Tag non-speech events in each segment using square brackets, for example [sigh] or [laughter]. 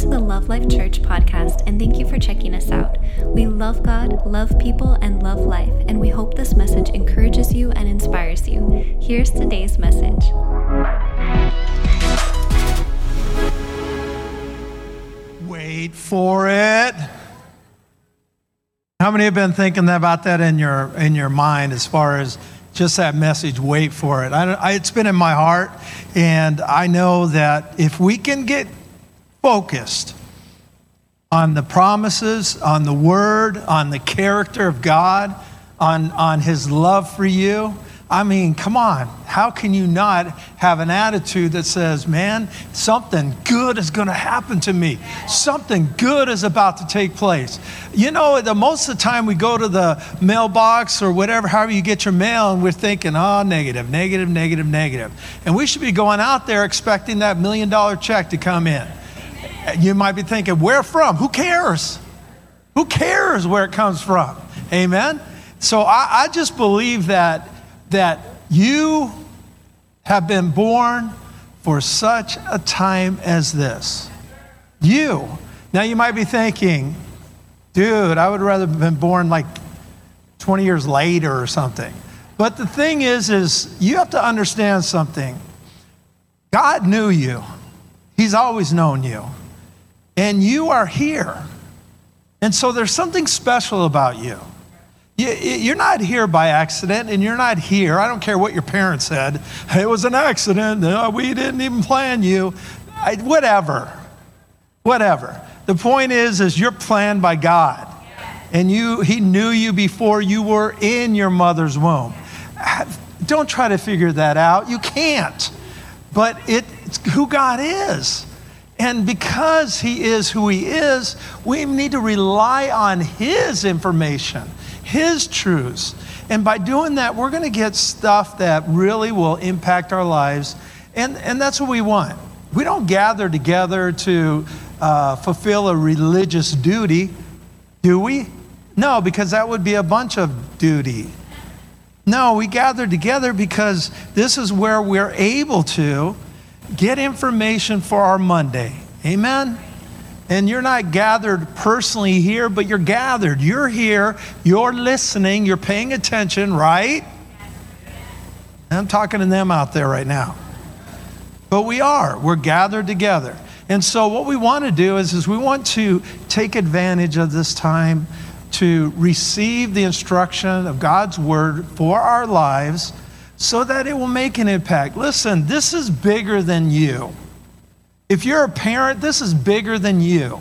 to the Love Life Church podcast, and thank you for checking us out. We love God, love people, and love life, and we hope this message encourages you and inspires you. Here's today's message. Wait for it. How many have been thinking about that in your in your mind as far as just that message? Wait for it. I, I, it's been in my heart, and I know that if we can get focused on the promises, on the Word, on the character of God, on on His love for you, I mean, come on. How can you not have an attitude that says, man, something good is going to happen to me? Something good is about to take place. You know, the most of the time we go to the mailbox or whatever, however you get your mail, and we're thinking, oh, negative, negative, negative, negative. And we should be going out there expecting that million dollar check to come in. You might be thinking, where from? Who cares? Who cares where it comes from? Amen? So I, I just believe that that you have been born for such a time as this. You. Now you might be thinking, dude, I would rather have been born like 20 years later or something. But the thing is, is you have to understand something. God knew you. He's always known you. And you are here. And so there's something special about you. You're not here by accident, and you're not here. I don't care what your parents said. It was an accident. we didn't even plan you. I, whatever. Whatever. The point is, is you're planned by God. And you, he knew you before you were in your mother's womb. Don't try to figure that out. You can't. But it, it's who God is. And because he is who he is, we need to rely on his information. His truths. And by doing that, we're going to get stuff that really will impact our lives. And, and that's what we want. We don't gather together to uh, fulfill a religious duty, do we? No, because that would be a bunch of duty. No, we gather together because this is where we're able to get information for our Monday. Amen? And you're not gathered personally here, but you're gathered. You're here, you're listening, you're paying attention, right? I'm talking to them out there right now. But we are, we're gathered together. And so, what we want to do is, is we want to take advantage of this time to receive the instruction of God's word for our lives so that it will make an impact. Listen, this is bigger than you. If you're a parent, this is bigger than you.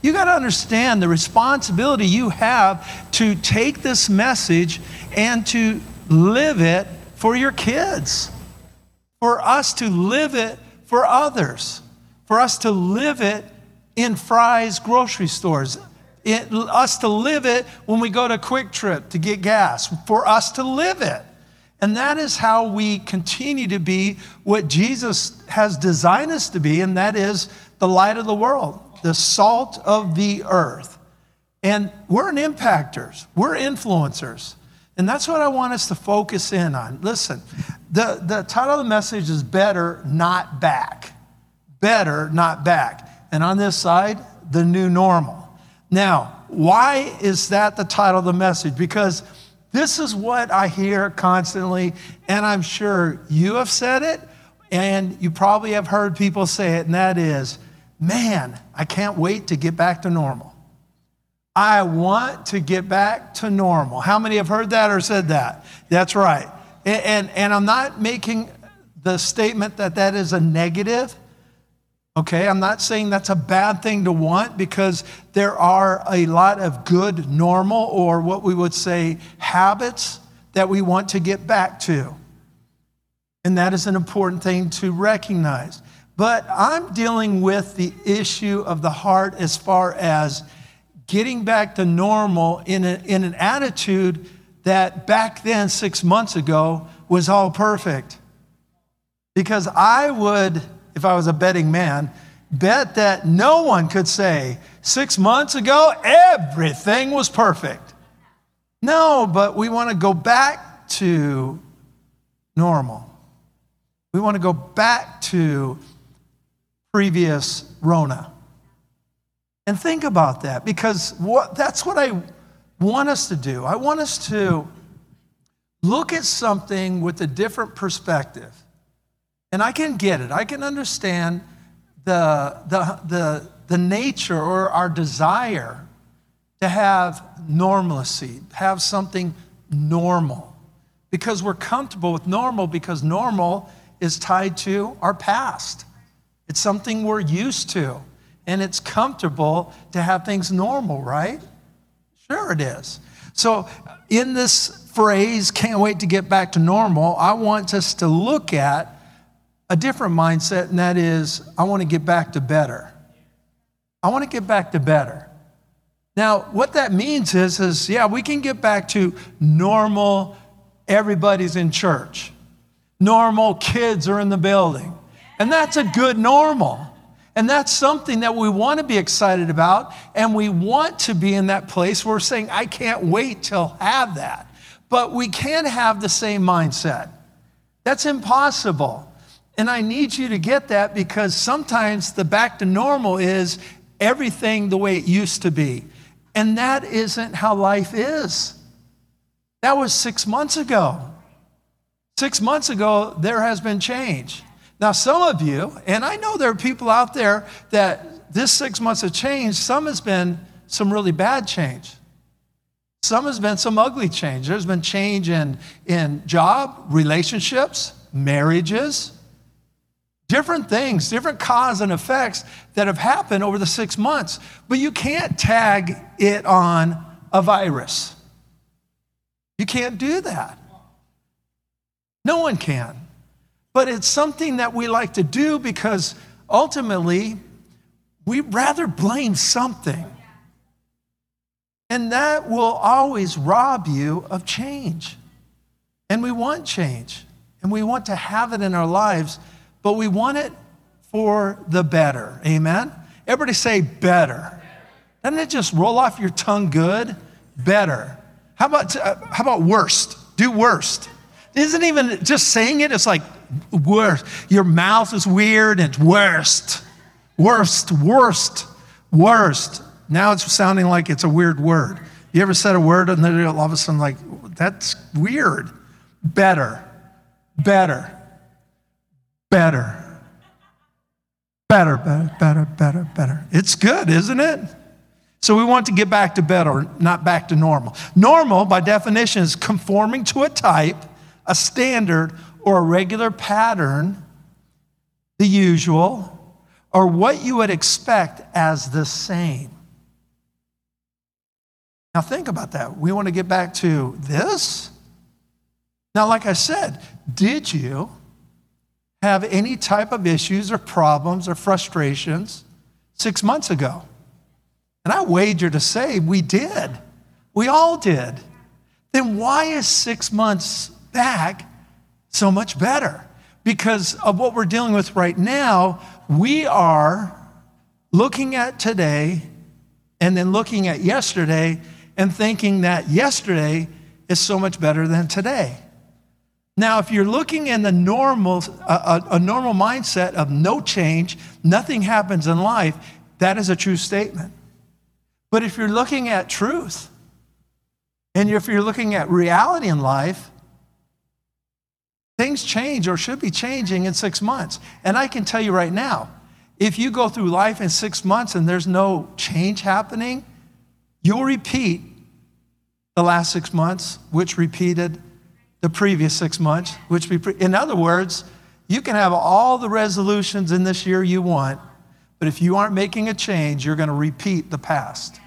You got to understand the responsibility you have to take this message and to live it for your kids, for us to live it for others, for us to live it in Fry's grocery stores, it, us to live it when we go to QuikTrip to get gas, for us to live it. And that is how we continue to be what Jesus has designed us to be, and that is the light of the world, the salt of the earth. And we're an impactors, we're influencers. And that's what I want us to focus in on. Listen, the, the title of the message is Better, Not Back. Better, Not Back. And on this side, the new normal. Now, why is that the title of the message? Because this is what I hear constantly, and I'm sure you have said it, and you probably have heard people say it, and that is, man, I can't wait to get back to normal. I want to get back to normal. How many have heard that or said that? That's right. And, and, and I'm not making the statement that that is a negative. Okay, I'm not saying that's a bad thing to want because there are a lot of good, normal, or what we would say habits that we want to get back to. And that is an important thing to recognize. But I'm dealing with the issue of the heart as far as getting back to normal in, a, in an attitude that back then, six months ago, was all perfect. Because I would if I was a betting man, bet that no one could say six months ago everything was perfect. No, but we want to go back to normal. We want to go back to previous Rona. And think about that because what, that's what I want us to do. I want us to look at something with a different perspective. And I can get it, I can understand the, the, the, the nature or our desire to have normalcy, have something normal. Because we're comfortable with normal, because normal is tied to our past. It's something we're used to. And it's comfortable to have things normal, right? Sure, it is. So, in this phrase, can't wait to get back to normal, I want us to look at a different mindset, and that is, I want to get back to better. I want to get back to better. Now, what that means is, is yeah, we can get back to normal, everybody's in church. Normal kids are in the building. And that's a good normal. And that's something that we want to be excited about. And we want to be in that place where we're saying, I can't wait till have that. But we can't have the same mindset. That's impossible. And I need you to get that because sometimes the back to normal is everything the way it used to be. And that isn't how life is. That was six months ago. Six months ago, there has been change. Now, some of you, and I know there are people out there that this six months of change, some has been some really bad change. Some has been some ugly change. There's been change in, in job, relationships, marriages, different things, different cause and effects that have happened over the six months. But you can't tag it on a virus. You can't do that. No one can. But it's something that we like to do because ultimately we'd rather blame something. And that will always rob you of change. And we want change. And we want to have it in our lives but we want it for the better. Amen? Everybody say better. Doesn't it just roll off your tongue good? Better. How about, uh, how about worst? Do worst. Isn't even just saying it, it's like worst. Your mouth is weird and it's worst. Worst, worst, worst. Now it's sounding like it's a weird word. You ever said a word and then all of a sudden, like, that's weird? Better, better better. Better, better, better, better, better. It's good, isn't it? So we want to get back to better, not back to normal. Normal, by definition, is conforming to a type, a standard, or a regular pattern, the usual, or what you would expect as the same. Now, think about that. We want to get back to this. Now, like I said, did you have any type of issues or problems or frustrations six months ago. And I wager to say we did. We all did. Then why is six months back so much better? Because of what we're dealing with right now, we are looking at today and then looking at yesterday and thinking that yesterday is so much better than today. Now, if you're looking in the normal, a, a, normal mindset of no change, nothing happens in life, that is a true statement. But if you're looking at truth, and if you're looking at reality in life, things change or should be changing in six months. And I can tell you right now, if you go through life in six months and there's no change happening, you'll repeat the last six months, which repeated the previous six months, which we, in other words, you can have all the resolutions in this year you want, but if you aren't making a change, you're going to repeat the past.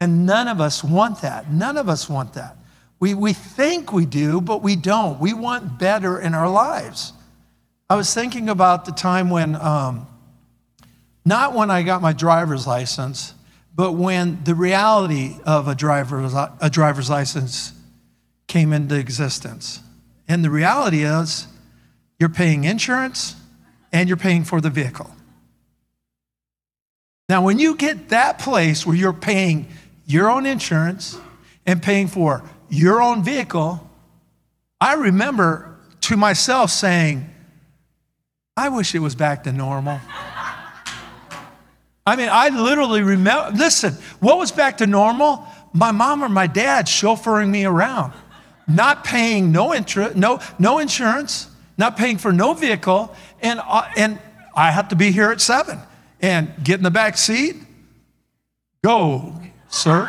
And none of us want that. None of us want that. We, we think we do, but we don't. We want better in our lives. I was thinking about the time when, um, not when I got my driver's license, but when the reality of a driver's, a driver's license came into existence. And the reality is, you're paying insurance and you're paying for the vehicle. Now, when you get that place where you're paying your own insurance and paying for your own vehicle, I remember to myself saying, I wish it was back to normal. I mean, I literally remember, listen, what was back to normal? My mom or my dad chauffeuring me around, not paying no interest, no, no insurance, not paying for no vehicle, and, uh, and I have to be here at seven and get in the back seat. Go, sir.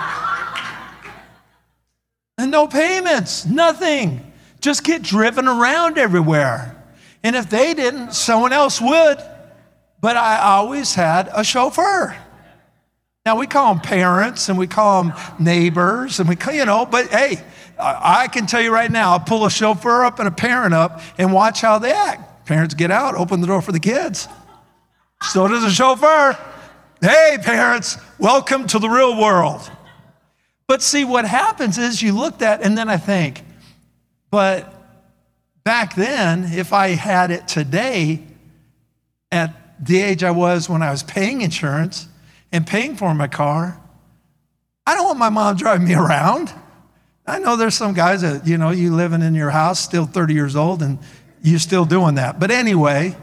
And no payments, nothing. Just get driven around everywhere. And if they didn't, someone else would. But I always had a chauffeur. Now we call them parents and we call them neighbors and we, call, you know, but hey, I can tell you right now, I'll pull a chauffeur up and a parent up and watch how they act. Parents get out, open the door for the kids. So does a chauffeur. Hey, parents, welcome to the real world. But see, what happens is you look at, and then I think, but back then, if I had it today at the age I was when I was paying insurance and paying for my car, I don't want my mom driving me around. I know there's some guys that, you know, you living in your house, still 30 years old, and you're still doing that. But anyway,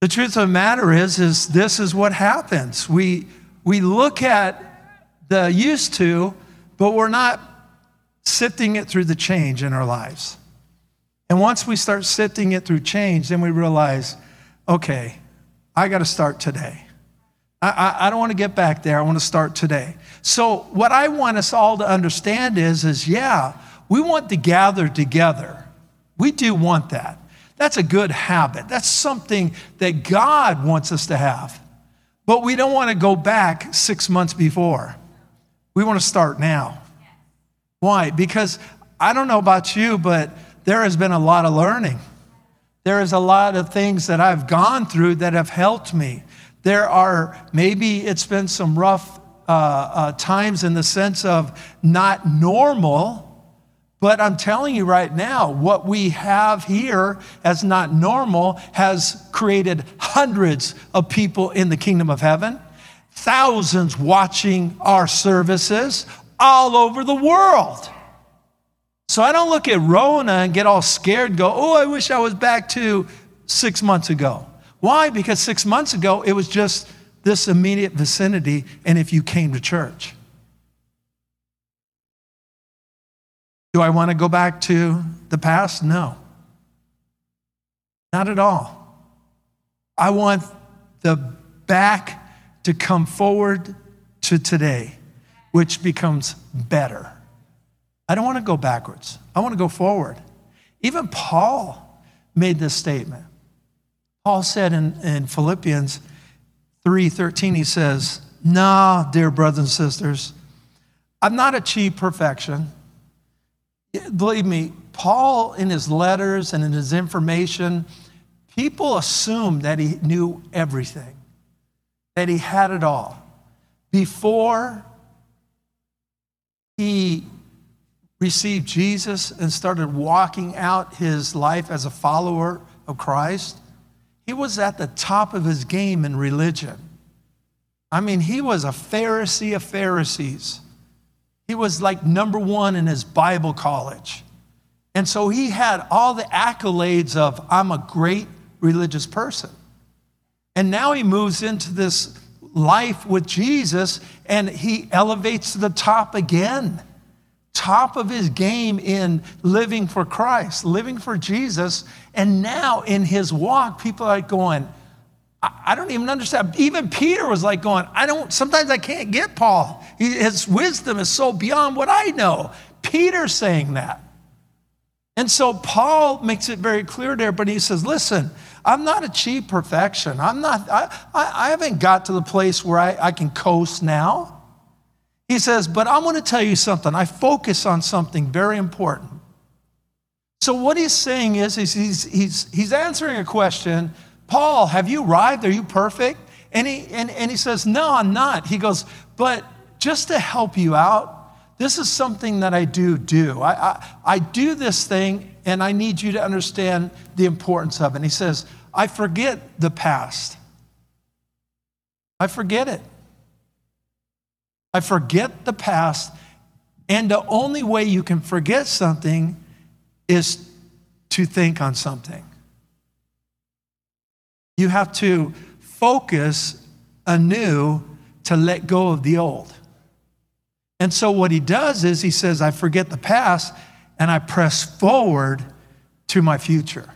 the truth of the matter is, is this is what happens. We, we look at the used to, but we're not sifting it through the change in our lives. And once we start sifting it through change, then we realize, okay, I got to start today. I, I, don't want to get back there. I want to start today. So, what I want us all to understand is, is yeah, we want to gather together. We do want that. That's a good habit. That's something that God wants us to have. But we don't want to go back six months before. We want to start now. Why? Because I don't know about you, but there has been a lot of learning. There is a lot of things that I've gone through that have helped me. There are, maybe it's been some rough uh, uh, times in the sense of not normal, but I'm telling you right now, what we have here as not normal has created hundreds of people in the kingdom of heaven, thousands watching our services all over the world. So I don't look at Rona and get all scared and go, oh, I wish I was back to six months ago. Why? Because six months ago, it was just this immediate vicinity, and if you came to church. Do I want to go back to the past? No. Not at all. I want the back to come forward to today, which becomes better. I don't want to go backwards. I want to go forward. Even Paul made this statement. Paul said in, in Philippians 3:13, he says, Nah, dear brothers and sisters, I've not achieved perfection. Believe me, Paul, in his letters and in his information, people assumed that he knew everything, that he had it all. Before he received Jesus and started walking out his life as a follower of Christ, he was at the top of his game in religion. I mean, he was a Pharisee of Pharisees. He was like number one in his Bible college. And so he had all the accolades of, I'm a great religious person. And now he moves into this life with Jesus and he elevates to the top again top of his game in living for Christ, living for Jesus. And now in his walk, people are going, I don't even understand. Even Peter was like going, I don't, sometimes I can't get Paul. His wisdom is so beyond what I know. Peter's saying that. And so Paul makes it very clear there, but he says, listen, I'm not achieved perfection. I'm not, I, I, I haven't got to the place where I, I can coast now. He says, But I want to tell you something. I focus on something very important. So, what he's saying is, is he's, he's, he's answering a question Paul, have you arrived? Are you perfect? And he, and, and he says, No, I'm not. He goes, But just to help you out, this is something that I do do. I, I, I do this thing, and I need you to understand the importance of it. And he says, I forget the past. I forget it. I forget the past. And the only way you can forget something is to think on something. You have to focus anew to let go of the old. And so what he does is he says, I forget the past and I press forward to my future.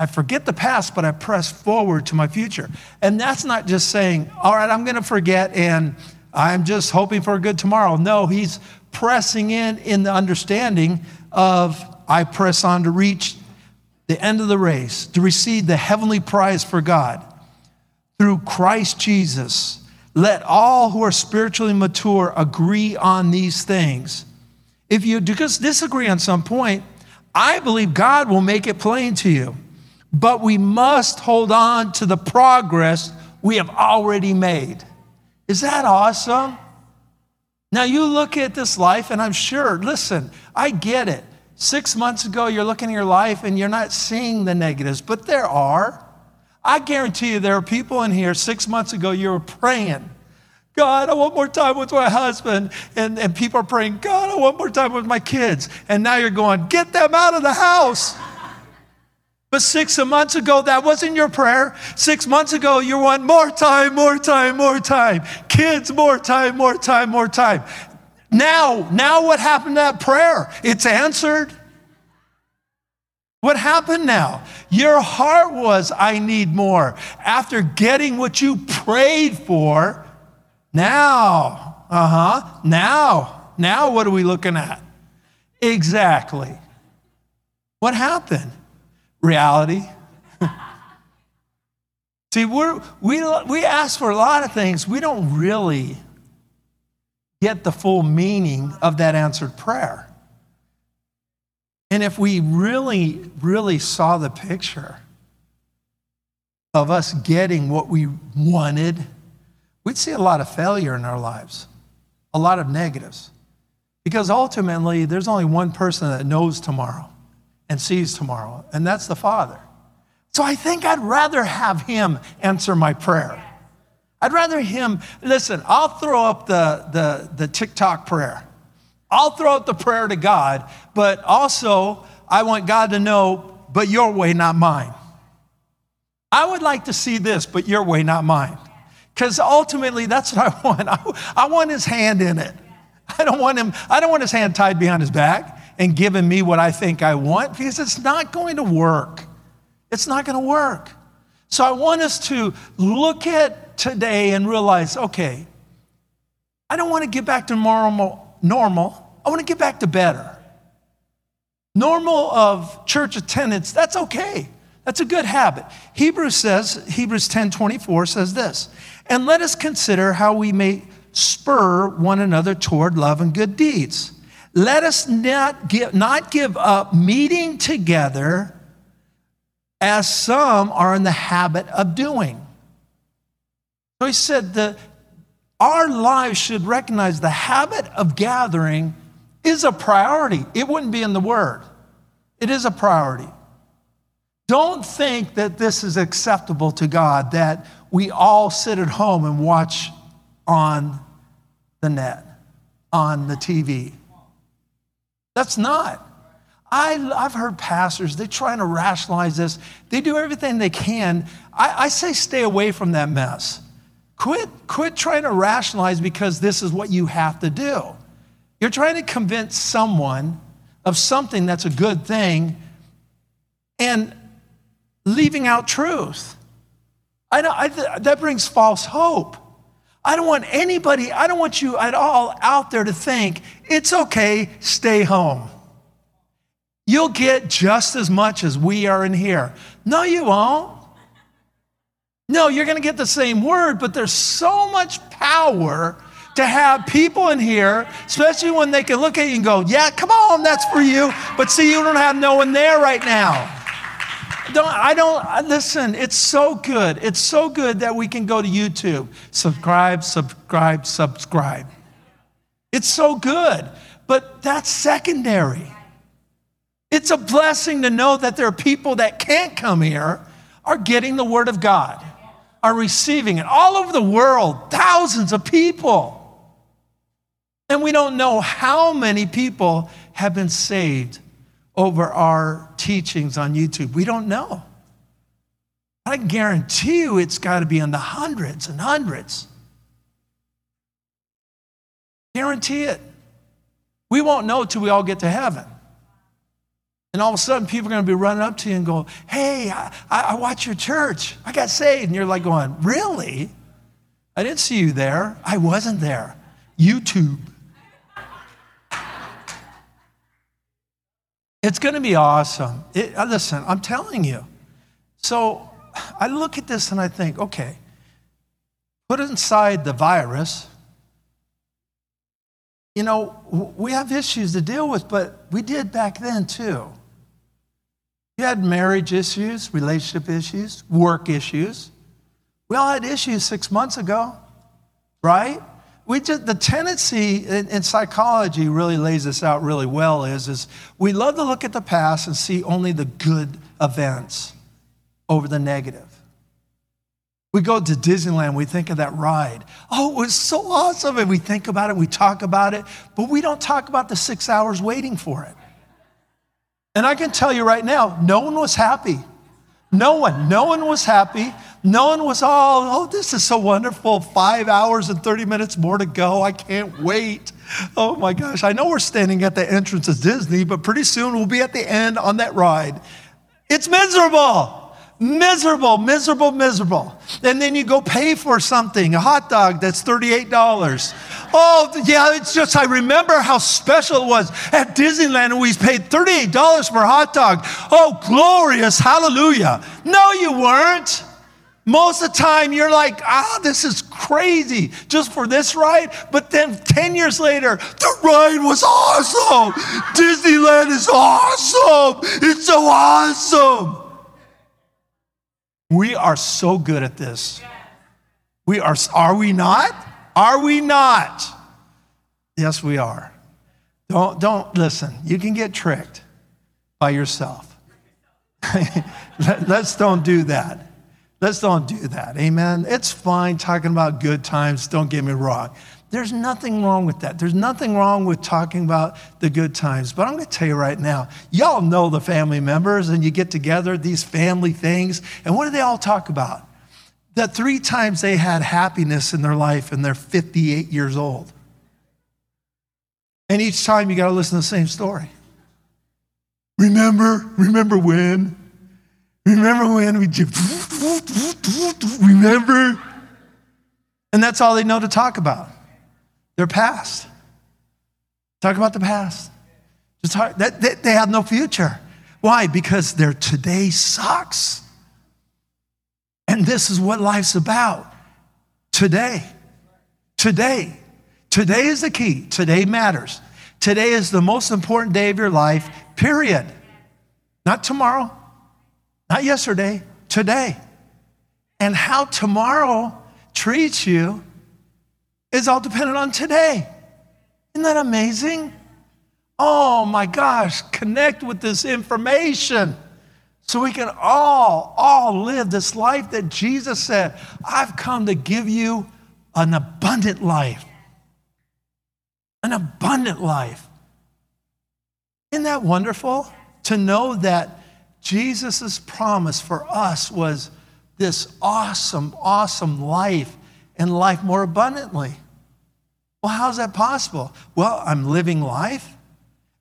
I forget the past, but I press forward to my future. And that's not just saying, all right, I'm going to forget and I'm just hoping for a good tomorrow. No, he's pressing in in the understanding of I press on to reach the end of the race, to receive the heavenly prize for God through Christ Jesus. Let all who are spiritually mature agree on these things. If you disagree on some point, I believe God will make it plain to you. But we must hold on to the progress we have already made. Is that awesome? Now you look at this life, and I'm sure, listen, I get it. Six months ago, you're looking at your life and you're not seeing the negatives, but there are. I guarantee you there are people in here six months ago you were praying, God, I want more time with my husband. And, and people are praying, God, I want more time with my kids. And now you're going, get them out of the house. But six months ago, that wasn't your prayer. Six months ago, you want more time, more time, more time. Kids, more time, more time, more time. Now, now what happened to that prayer? It's answered. What happened now? Your heart was, I need more. After getting what you prayed for, now, uh huh, now, now what are we looking at? Exactly. What happened? Reality. [laughs] See, we're, we, we ask for a lot of things. We don't really get the full meaning of that answered prayer. And if we really, really saw the picture of us getting what we wanted, we'd see a lot of failure in our lives, a lot of negatives. Because ultimately, there's only one person that knows tomorrow and sees tomorrow, and that's the Father. So I think I'd rather have Him answer my prayer. I'd rather Him, listen, I'll throw up the, the, the TikTok prayer. I'll throw up the prayer to God, but also I want God to know, but your way, not mine. I would like to see this, but your way, not mine. Because ultimately, that's what I [laughs] want. I, I want his hand in it. I don't want him, I don't want his hand tied behind his back and giving me what I think I want because it's not going to work. It's not going to work. So I want us to look at today and realize okay, I don't want to get back to normal, normal. I want to get back to better. Normal of church attendance, that's okay. That's a good habit. Hebrews says, Hebrews 10 24 says this, and let us consider how we may spur one another toward love and good deeds let us not give, not give up meeting together as some are in the habit of doing. So he said that our lives should recognize the habit of gathering is a priority. It wouldn't be in the word, it is a priority. Don't think that this is acceptable to God, that we all sit at home and watch on the net, on the TV. That's not. I, have heard pastors, they're trying to rationalize this. They do everything they can. I, I say stay away from that mess. Quit, quit trying to rationalize because this is what you have to do. You're trying to convince someone of something that's a good thing and leaving out truth. I, I, that brings false hope. I don't want anybody, I don't want you at all out there to think it's okay, stay home. You'll get just as much as we are in here. No, you won't. No, you're going to get the same word, but there's so much power to have people in here, especially when they can look at you and go, Yeah, come on, that's for you. But see, you don't have no one there right now don't, I don't, listen, it's so good. It's so good that we can go to YouTube, subscribe, subscribe, subscribe. It's so good, but that's secondary. It's a blessing to know that there are people that can't come here are getting the Word of God, are receiving it all over the world, thousands of people. And we don't know how many people have been saved over our teachings on YouTube. We don't know. I guarantee you it's got to be in the hundreds and hundreds. Guarantee it. We won't know till we all get to heaven. And all of a sudden, people are going to be running up to you and go, Hey, I, I watch your church. I got saved. And you're like going, Really? I didn't see you there. I wasn't there. YouTube. It's going to be awesome. It, uh, listen, I'm telling you. So I look at this and I think, okay, put inside the virus. You know, we have issues to deal with, but we did back then too. You had marriage issues, relationship issues, work issues. We all had issues six months ago, right? We just, the tendency in, in, psychology really lays this out really well is, is we love to look at the past and see only the good events over the negative. We go to Disneyland, we think of that ride. Oh, it was so awesome. And we think about it, we talk about it, but we don't talk about the six hours waiting for it. And I can tell you right now, no one was happy. No one, no one was happy. No one was all, oh, this is so wonderful. Five hours and 30 minutes more to go. I can't wait. Oh my gosh. I know we're standing at the entrance of Disney, but pretty soon we'll be at the end on that ride. It's miserable. Miserable, miserable, miserable. And then you go pay for something, a hot dog that's $38. Oh, yeah, it's just, I remember how special it was at Disneyland and we paid $38 for a hot dog. Oh, glorious, hallelujah. No, you weren't. Most of the time, you're like, ah, this is crazy just for this ride. But then 10 years later, the ride was awesome. Disneyland is awesome. It's so awesome. We are so good at this. We are, are we not? Are we not? Yes, we are. Don't, don't listen. You can get tricked by yourself. [laughs] Let's don't do that. Let's don't do that. Amen. It's fine talking about good times. Don't get me wrong. There's nothing wrong with that. There's nothing wrong with talking about the good times. But I'm going to tell you right now, y'all know the family members, and you get together, these family things, and what do they all talk about? That three times they had happiness in their life and they're 58 years old. And each time you got to listen to the same story. Remember, remember when? Remember when we just, remember? And that's all they know to talk about their past. Talk about the past. Just talk, that, they have no future. Why? Because their today sucks. And this is what life's about. Today. Today. Today is the key. Today matters. Today is the most important day of your life, period. Not tomorrow, not yesterday, today. And how tomorrow treats you is all dependent on today. Isn't that amazing? Oh my gosh, connect with this information so we can all, all live this life that Jesus said, I've come to give you an abundant life. An abundant life. Isn't that wonderful to know that Jesus' promise for us was this awesome, awesome life and life more abundantly. Well, how's that possible? Well, I'm living life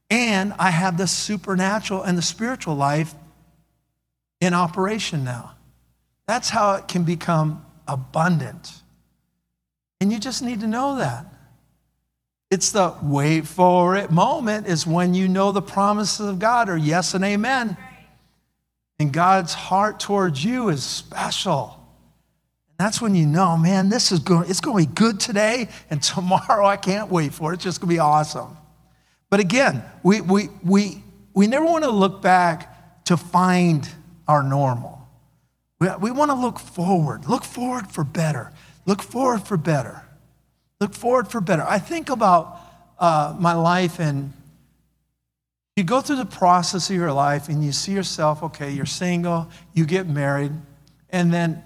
and I have the supernatural and the spiritual life in operation now. That's how it can become abundant. And you just need to know that. It's the wait for it moment is when you know the promises of God are yes and amen. And God's heart towards you is special. And That's when you know, man, this is going, it's going to be good today, and [laughs] tomorrow I can't wait for it. It's just going to be awesome. But again, we, we, we, we never want to look back to find our normal. We, we want to look forward, look forward for better, look forward for better, look forward for better. I think about uh, my life, and you go through the process of your life, and you see yourself, okay, you're single, you get married, and then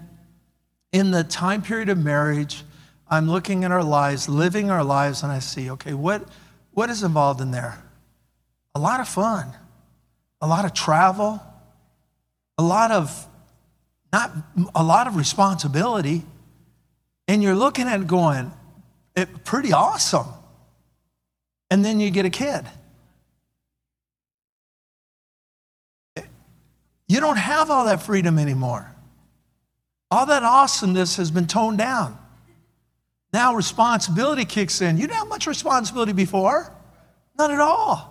in the time period of marriage, I'm looking at our lives, living our lives, and I see, okay, what, what is involved in there? A lot of fun, a lot of travel, a lot of not a lot of responsibility. And you're looking at it going, it, pretty awesome. And then you get a kid. You don't have all that freedom anymore. All that awesomeness has been toned down. Now responsibility kicks in. You didn't have much responsibility before. Not at all.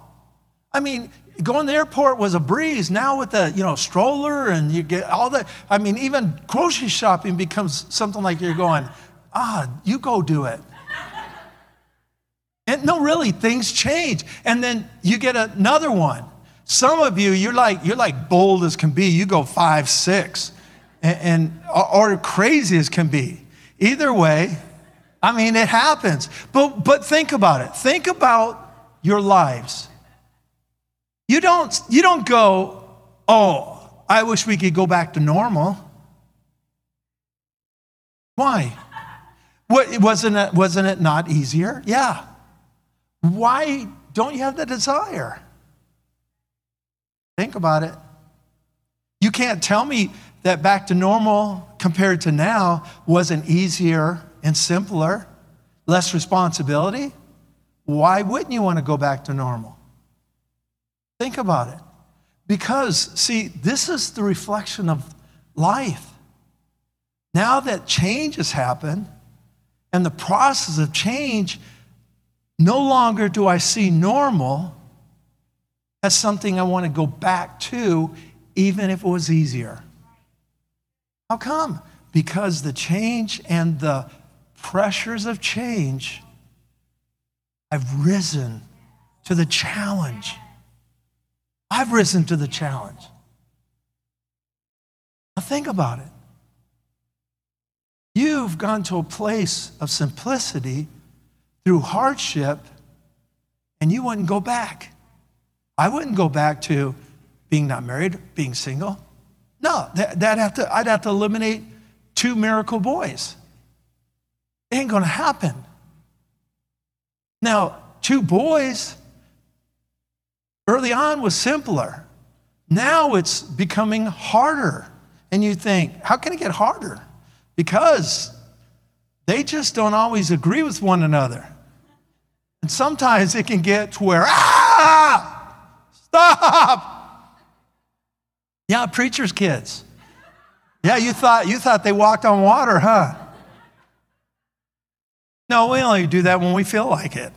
I mean, going to the airport was a breeze. Now with the, you know, stroller and you get all that. I mean, even grocery shopping becomes something like you're going, ah, you go do it. And no, really, things change. And then you get another one. Some of you, you're like, you're like bold as can be. You go five, six, and, and or crazy as can be. Either way, I mean, it happens. But but think about it. Think about your lives. You don't, you don't go, oh, I wish we could go back to normal. Why? What, wasn't, it, wasn't it not easier? Yeah. Why don't you have the desire? Think about it. You can't tell me that back to normal compared to now wasn't easier and simpler, less responsibility. Why wouldn't you want to go back to normal? Think about it. Because, see, this is the reflection of life. Now that change has happened and the process of change, no longer do I see normal as something I want to go back to, even if it was easier. How come? Because the change and the pressures of change I've risen to the challenge. I've risen to the challenge. Now, think about it. You've gone to a place of simplicity through hardship, and you wouldn't go back. I wouldn't go back to being not married, being single. No, that, that have to, I'd have to eliminate two miracle boys. It ain't gonna happen. Now, two boys early on was simpler. Now it's becoming harder. And you think, how can it get harder? Because they just don't always agree with one another. And sometimes it can get to where, ah, stop. Yeah, preacher's kids. Yeah, you thought, you thought they walked on water, huh? No, we only do that when we feel like it.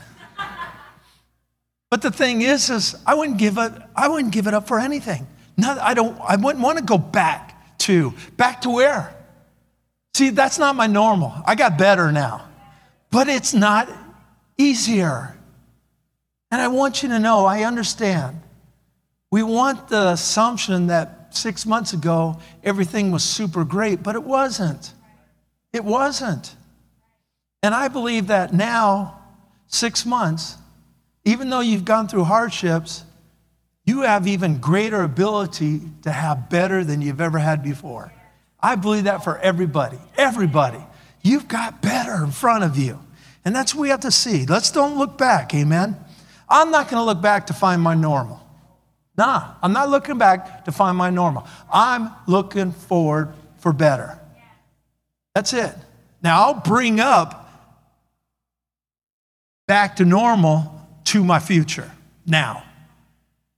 But the thing is, is I wouldn't give it, I wouldn't give it up for anything. No, I don't, I wouldn't want to go back to, back to where? See, that's not my normal. I got better now. But it's not easier. And I want you to know, I understand. We want the assumption that six months ago everything was super great, but it wasn't. It wasn't. And I believe that now, six months, even though you've gone through hardships, you have even greater ability to have better than you've ever had before. I believe that for everybody. Everybody. You've got better in front of you. And that's what we have to see. Let's don't look back, amen? I'm not going to look back to find my normal. Nah, I'm not looking back to find my normal. I'm looking forward for better. That's it. Now, I'll bring up back to normal to my future now.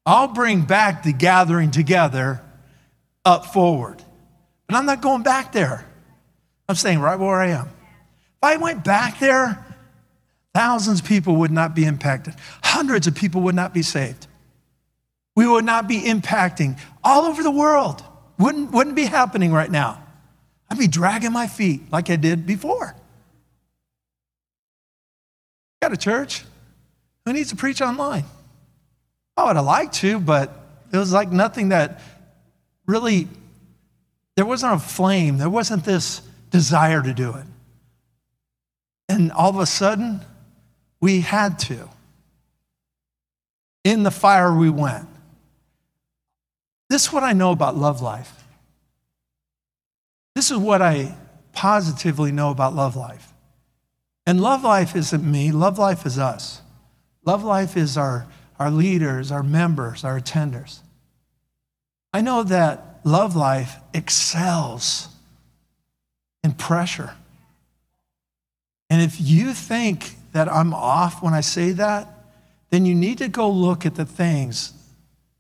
I'll bring back the gathering together up forward. But I'm not going back there. I'm staying right where I am. If I went back there, thousands of people would not be impacted, hundreds of people would not be saved. We would not be impacting all over the world. Wouldn't, wouldn't be happening right now. I'd be dragging my feet like I did before. Got a church? Who needs to preach online? I would have liked to, but it was like nothing that really, there wasn't a flame, there wasn't this desire to do it. And all of a sudden, we had to. In the fire we went. This is what I know about love life. This is what I positively know about love life. And love life isn't me, love life is us. Love Life is our, our leaders, our members, our attenders. I know that love life excels in pressure. And if you think that I'm off when I say that, then you need to go look at the things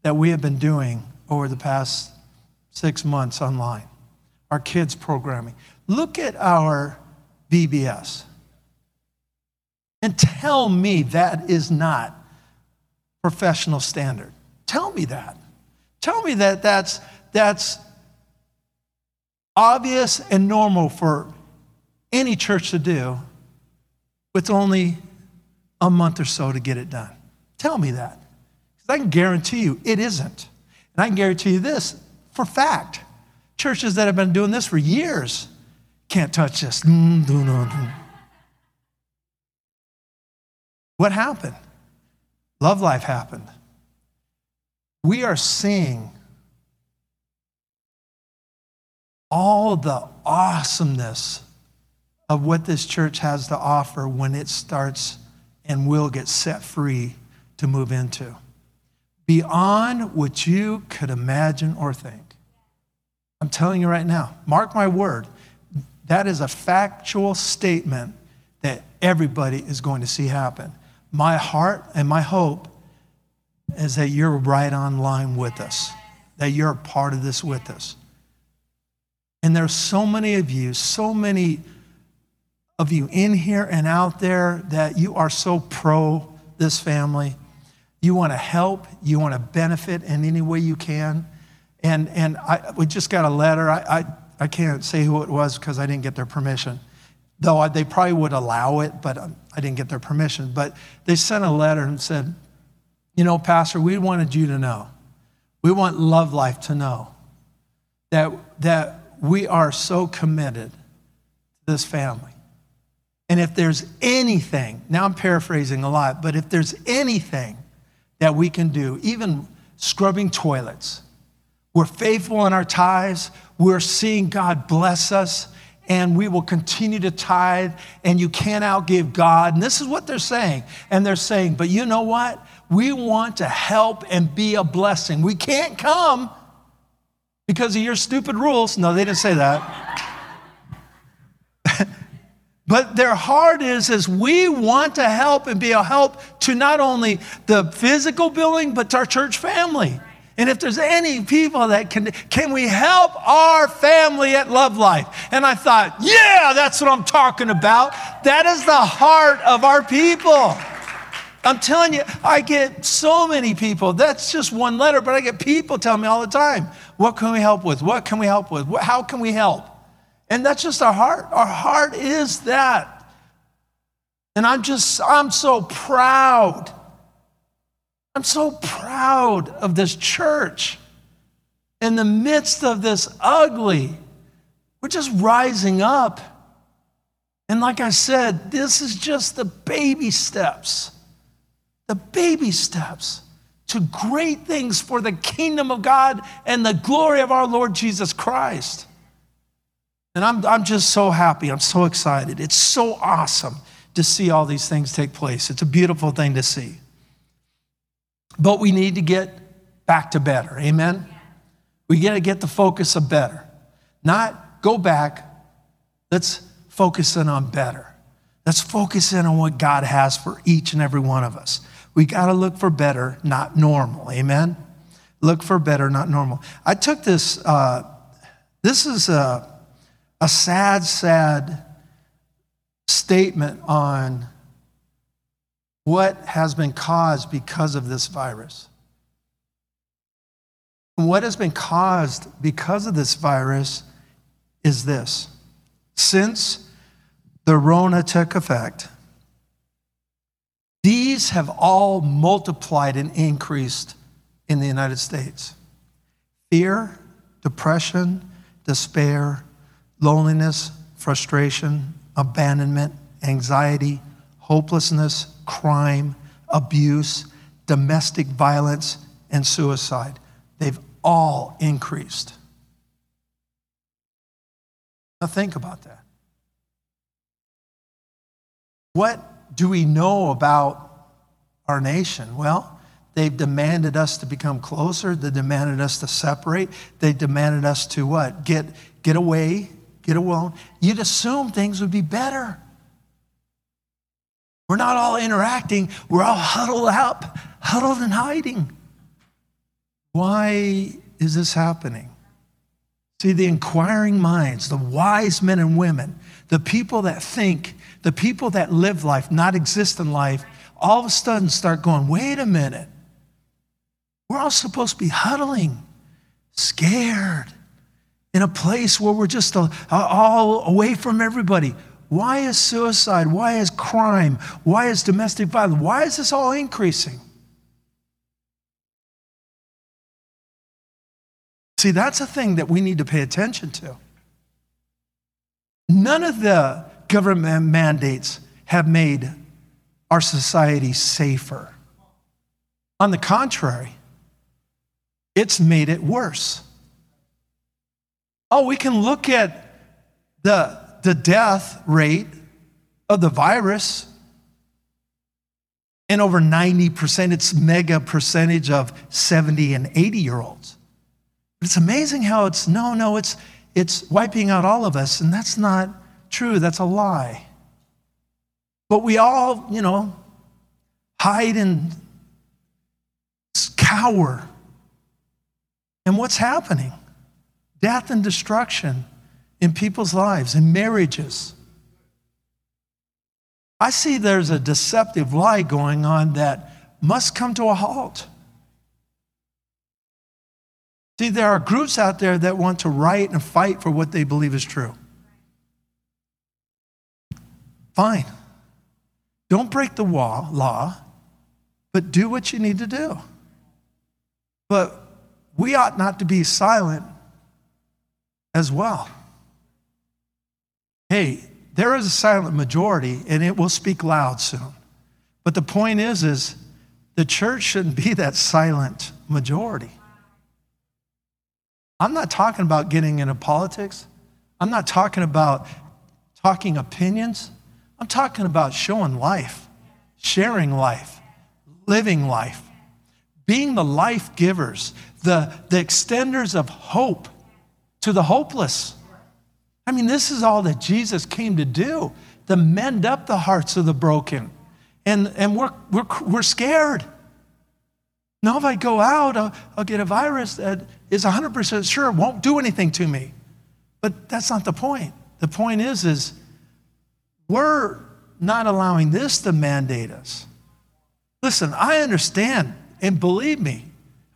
that we have been doing over the past six months online. Our kids' programming. Look at our VBS And tell me that is not professional standard. Tell me that. Tell me that that's, that's obvious and normal for any church to do with only a month or so to get it done. Tell me that. Because I can guarantee you it isn't. And I can guarantee you this for fact. Churches that have been doing this for years can't touch this. What happened? Love life happened. We are seeing all the awesomeness of what this church has to offer when it starts and will get set free to move into. Beyond what you could imagine or think. I'm telling you right now, mark my word, that is a factual statement that everybody is going to see happen. My heart and my hope is that you're right on line with us, that you're a part of this with us. And there's so many of you, so many of you in here and out there that you are so pro this family. You want to help, you want to benefit in any way you can. And, and I, we just got a letter. I, I, I can't say who it was because I didn't get their permission. Though I, they probably would allow it, but um, I didn't get their permission. But they sent a letter and said, You know, Pastor, we wanted you to know. We want Love Life to know that, that we are so committed to this family. And if there's anything, now I'm paraphrasing a lot, but if there's anything that we can do, even scrubbing toilets, we're faithful in our tithes, we're seeing God bless us, and we will continue to tithe, and you can't outgive God. And this is what they're saying. And they're saying, but you know what? We want to help and be a blessing. We can't come because of your stupid rules. No, they didn't say that. But their heart is is we want to help and be a help to not only the physical building but to our church family. And if there's any people that can, can we help our family at Love Life? And I thought, yeah, that's what I'm talking about. That is the heart of our people. I'm telling you, I get so many people. That's just one letter, but I get people telling me all the time, what can we help with? What can we help with? How can we help? And that's just our heart. Our heart is that. And I'm just, I'm so proud I'm so proud of this church. In the midst of this ugly, we're just rising up. And like I said, this is just the baby steps, the baby steps to great things for the kingdom of God and the glory of our Lord Jesus Christ. And I'm, I'm just so happy. I'm so excited. It's so awesome to see all these things take place. It's a beautiful thing to see. But we need to get back to better. Amen? We got to get the focus of better. Not go back. Let's focus in on better. Let's focus in on what God has for each and every one of us. We got to look for better, not normal. Amen? Look for better, not normal. I took this, uh, this is a, a sad, sad statement on what has been caused because of this virus. what has been caused because of this virus is this. Since the Rona took effect, these have all multiplied and increased in the United States. Fear, depression, despair, loneliness, frustration, abandonment, anxiety, hopelessness, crime, abuse, domestic violence, and suicide. They've all increased. Now, think about that. What do we know about our nation? Well, They've demanded us to become closer. They demanded us to separate. They demanded us to what? Get, get away, get alone. You'd assume things would be better. We're not all interacting, we're all huddled up, huddled and hiding. Why is this happening? See, the inquiring minds, the wise men and women, the people that think, the people that live life, not exist in life, all of a sudden start going, wait a minute. We're all supposed to be huddling, scared, in a place where we're just all away from everybody. Why is suicide? Why is crime? Why is domestic violence? Why is this all increasing? See, that's a thing that we need to pay attention to. None of the government mandates have made our society safer. On the contrary, it's made it worse. Oh, we can look at the, the death rate of the virus, and over 90%, it's mega percentage of 70 and 80 year olds. But it's amazing how it's no, no, it's, it's wiping out all of us, and that's not true. That's a lie. But we all, you know, hide and cower. And what's happening? Death and destruction in people's lives, in marriages. I see there's a deceptive lie going on that must come to a halt. See, there are groups out there that want to write and fight for what they believe is true. Fine. Don't break the law, law, but do what you need to do. But we ought not to be silent as well. Hey, there is a silent majority and it will speak loud soon. But the point is is the church shouldn't be that silent majority. I'm not talking about getting into politics. I'm not talking about talking opinions. I'm talking about showing life, sharing life, living life, being the life givers, the, the extenders of hope to the hopeless. I mean, this is all that Jesus came to do to mend up the hearts of the broken. And, and we're, we're, we're scared. Now, if I go out, I'll, I'll get a virus that is 100% sure won't do anything to me. But that's not the point. The point is, is we're not allowing this to mandate us. Listen, I understand, and believe me,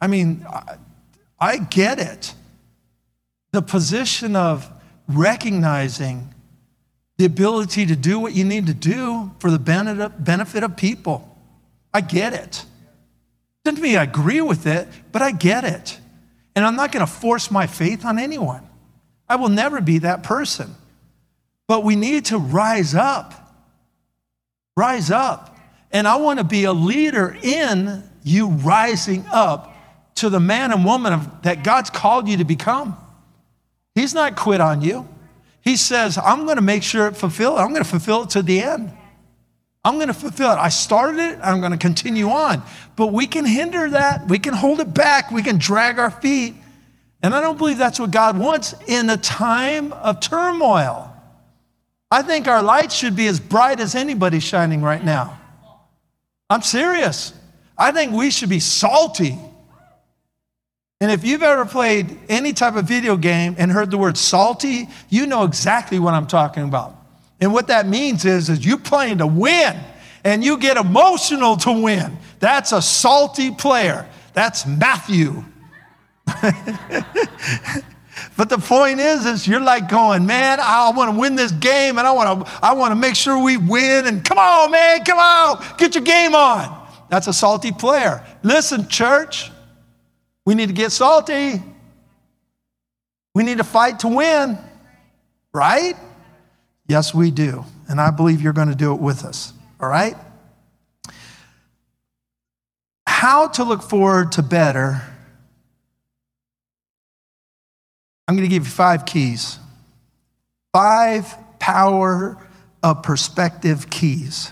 I mean, I, I get it. The position of recognizing the ability to do what you need to do for the benefit of people. I get it. Doesn't mean I agree with it, but I get it. And I'm not going to force my faith on anyone. I will never be that person. But we need to rise up. Rise up. And I want to be a leader in you rising up to the man and woman that God's called you to become. He's not quit on you. He says, I'm going to make sure it fulfill. I'm going to fulfill it to the end. I'm going to fulfill it. I started it, I'm going to continue on. But we can hinder that. We can hold it back. We can drag our feet. And I don't believe that's what God wants in a time of turmoil. I think our light should be as bright as anybody shining right now. I'm serious. I think we should be salty. And if you've ever played any type of video game and heard the word salty, you know exactly what I'm talking about. And what that means is, is you're playing to win and you get emotional to win. That's a salty player. That's Matthew. [laughs] but the point is, is you're like going, man, I want to win this game and I want to, I want to make sure we win. And come on, man, come on, get your game on. That's a salty player. Listen, church, we need to get salty. We need to fight to win, right? Yes, we do. And I believe you're going to do it with us. All right? How to look forward to better. I'm going to give you five keys. Five power of perspective keys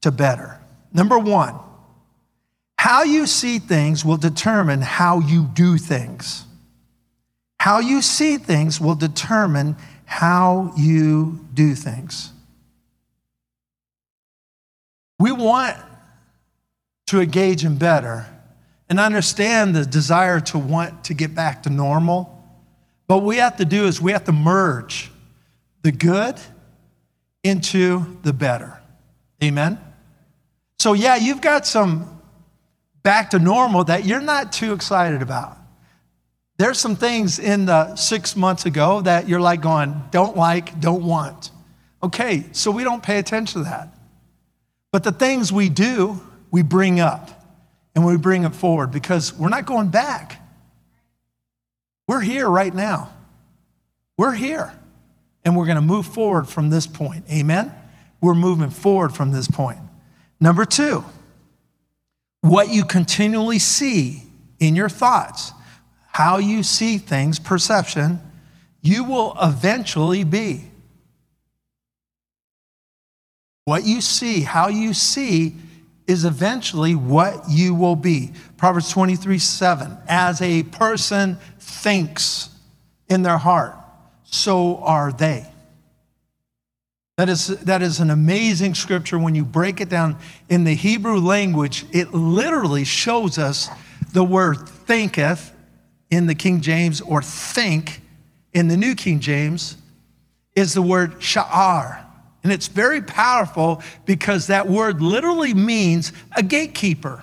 to better. Number one, How you see things will determine how you do things. How you see things will determine how you do things. We want to engage in better and understand the desire to want to get back to normal. But what we have to do is we have to merge the good into the better. Amen? So, yeah, you've got some back to normal that you're not too excited about. There's some things in the six months ago that you're like going, don't like, don't want. Okay, so we don't pay attention to that. But the things we do, we bring up and we bring it forward because we're not going back. We're here right now. We're here. And we're going to move forward from this point. Amen? We're moving forward from this point. Number two, what you continually see in your thoughts, how you see things, perception, you will eventually be. What you see, how you see, is eventually what you will be. Proverbs 23 7. As a person thinks in their heart, so are they. That is, that is an amazing scripture when you break it down in the Hebrew language. It literally shows us the word thinketh in the King James or think in the New King James is the word sha'ar. And it's very powerful because that word literally means a gatekeeper.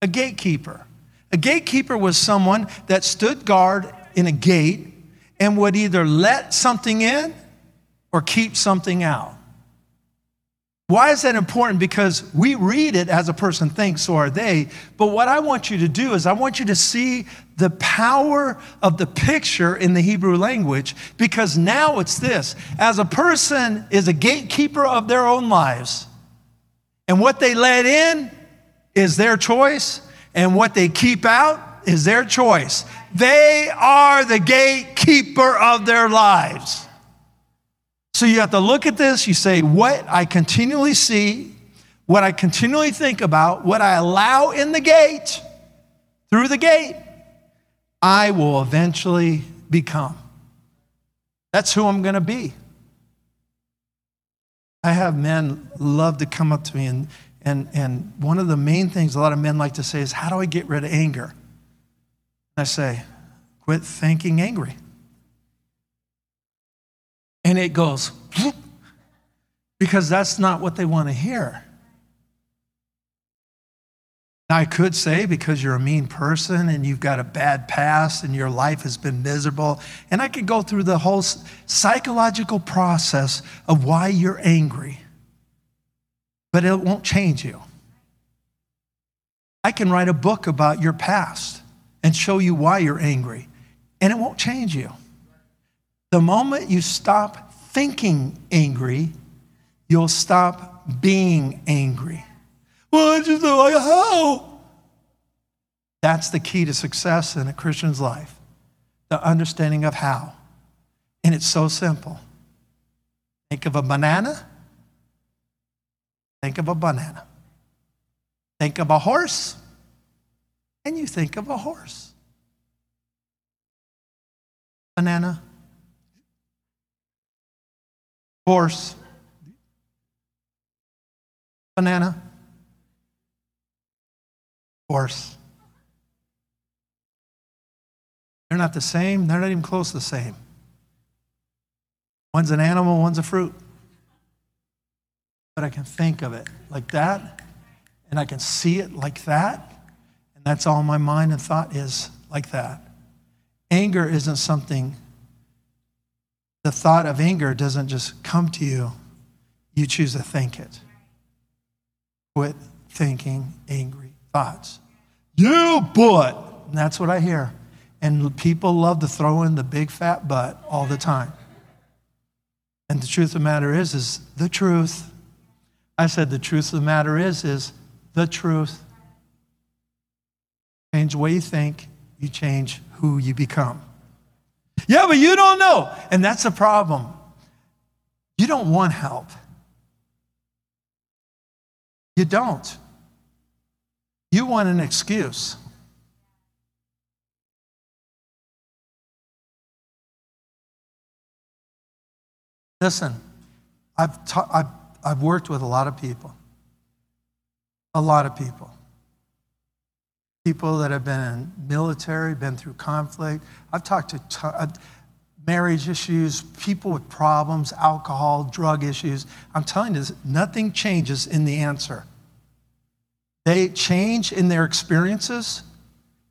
A gatekeeper. A gatekeeper was someone that stood guard in a gate and would either let something in or keep something out. Why is that important? Because we read it as a person thinks, so are they. But what I want you to do is, I want you to see the power of the picture in the Hebrew language, because now it's this as a person is a gatekeeper of their own lives, and what they let in is their choice, and what they keep out is their choice. They are the gatekeeper of their lives. So you have to look at this, you say, what I continually see, what I continually think about, what I allow in the gate, through the gate, I will eventually become. That's who I'm going to be. I have men love to come up to me, and, and, and one of the main things a lot of men like to say is, How do I get rid of anger? I say, Quit thinking angry and it goes because that's not what they want to hear. Now, I could say because you're a mean person and you've got a bad past and your life has been miserable, and I could go through the whole psychological process of why you're angry, but it won't change you. I can write a book about your past and show you why you're angry, and it won't change you. The moment you stop thinking angry, you'll stop being angry. Well, I just like how? That's the key to success in a Christian's life the understanding of how. And it's so simple. Think of a banana. Think of a banana. Think of a horse. And you think of a horse. Banana, horse, banana, horse. They're not the same, they're not even close to the same. One's an animal, one's a fruit. But I can think of it like that, and I can see it like that, and that's all my mind and thought is like that. Anger isn't something the thought of anger doesn't just come to you, you choose to think it. Quit thinking angry thoughts. You but, and that's what I hear. And people love to throw in the big fat butt all the time. And the truth of the matter is, is the truth. I said the truth of the matter is, is the truth. Change the way you think, you change who you become. Yeah, but you don't know. And that's the problem. You don't want help. You don't. You want an excuse. Listen, I've, ta- I've, I've worked with a lot of people. A lot of people. People that have been in military, been through conflict. I've talked to t- uh, marriage issues, people with problems, alcohol, drug issues. I'm telling you, nothing changes in the answer. They change in their experiences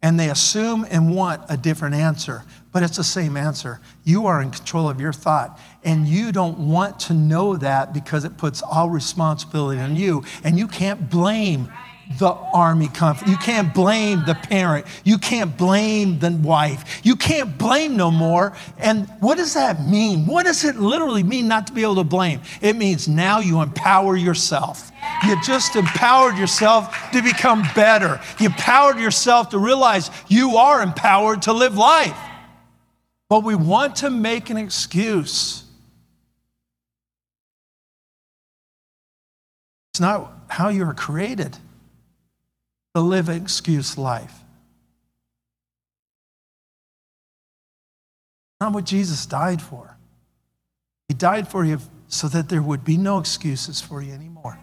and they assume and want a different answer, but it's the same answer. You are in control of your thought, and you don't want to know that because it puts all responsibility on you, and you can't blame the army conflict. You can't blame the parent. You can't blame the wife. You can't blame no more. And what does that mean? What does it literally mean not to be able to blame? It means now you empower yourself. You just empowered yourself to become better. You empowered yourself to realize you are empowered to live life. But we want to make an excuse. It's not how you are created to live excuse life. Not what Jesus died for. He died for you so that there would be no excuses for you anymore.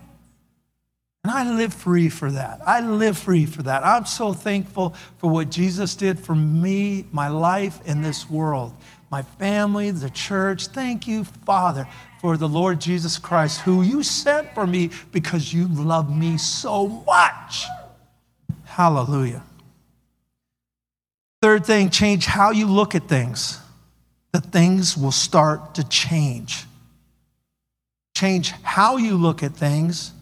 And I live free for that. I live free for that. I'm so thankful for what Jesus did for me, my life in this world, my family, the church. Thank you, Father, for the Lord Jesus Christ, who you sent for me because you love me so much. Hallelujah. Third thing, change how you look at things. The things will start to change. Change how you look at things,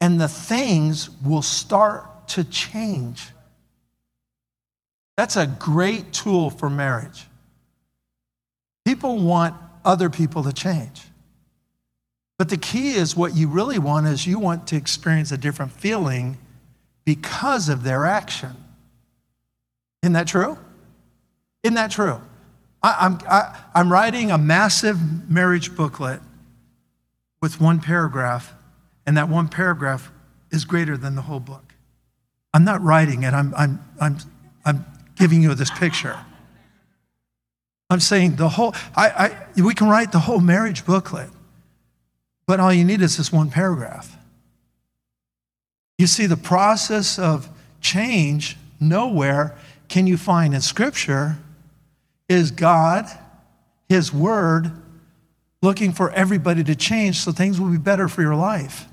and the things will start to change. That's a great tool for marriage. People want other people to change. But the key is what you really want is you want to experience a different feeling because of their action. Isn't that true? Isn't that true? I, am I, I'm writing a massive marriage booklet with one paragraph, and that one paragraph is greater than the whole book. I'm not writing it, I'm, I'm, I'm, I'm giving you this picture. I'm saying the whole, I, I, we can write the whole marriage booklet, but all you need is this one paragraph. You see, the process of change, nowhere can you find in Scripture, is God, His Word, looking for everybody to change so things will be better for your life.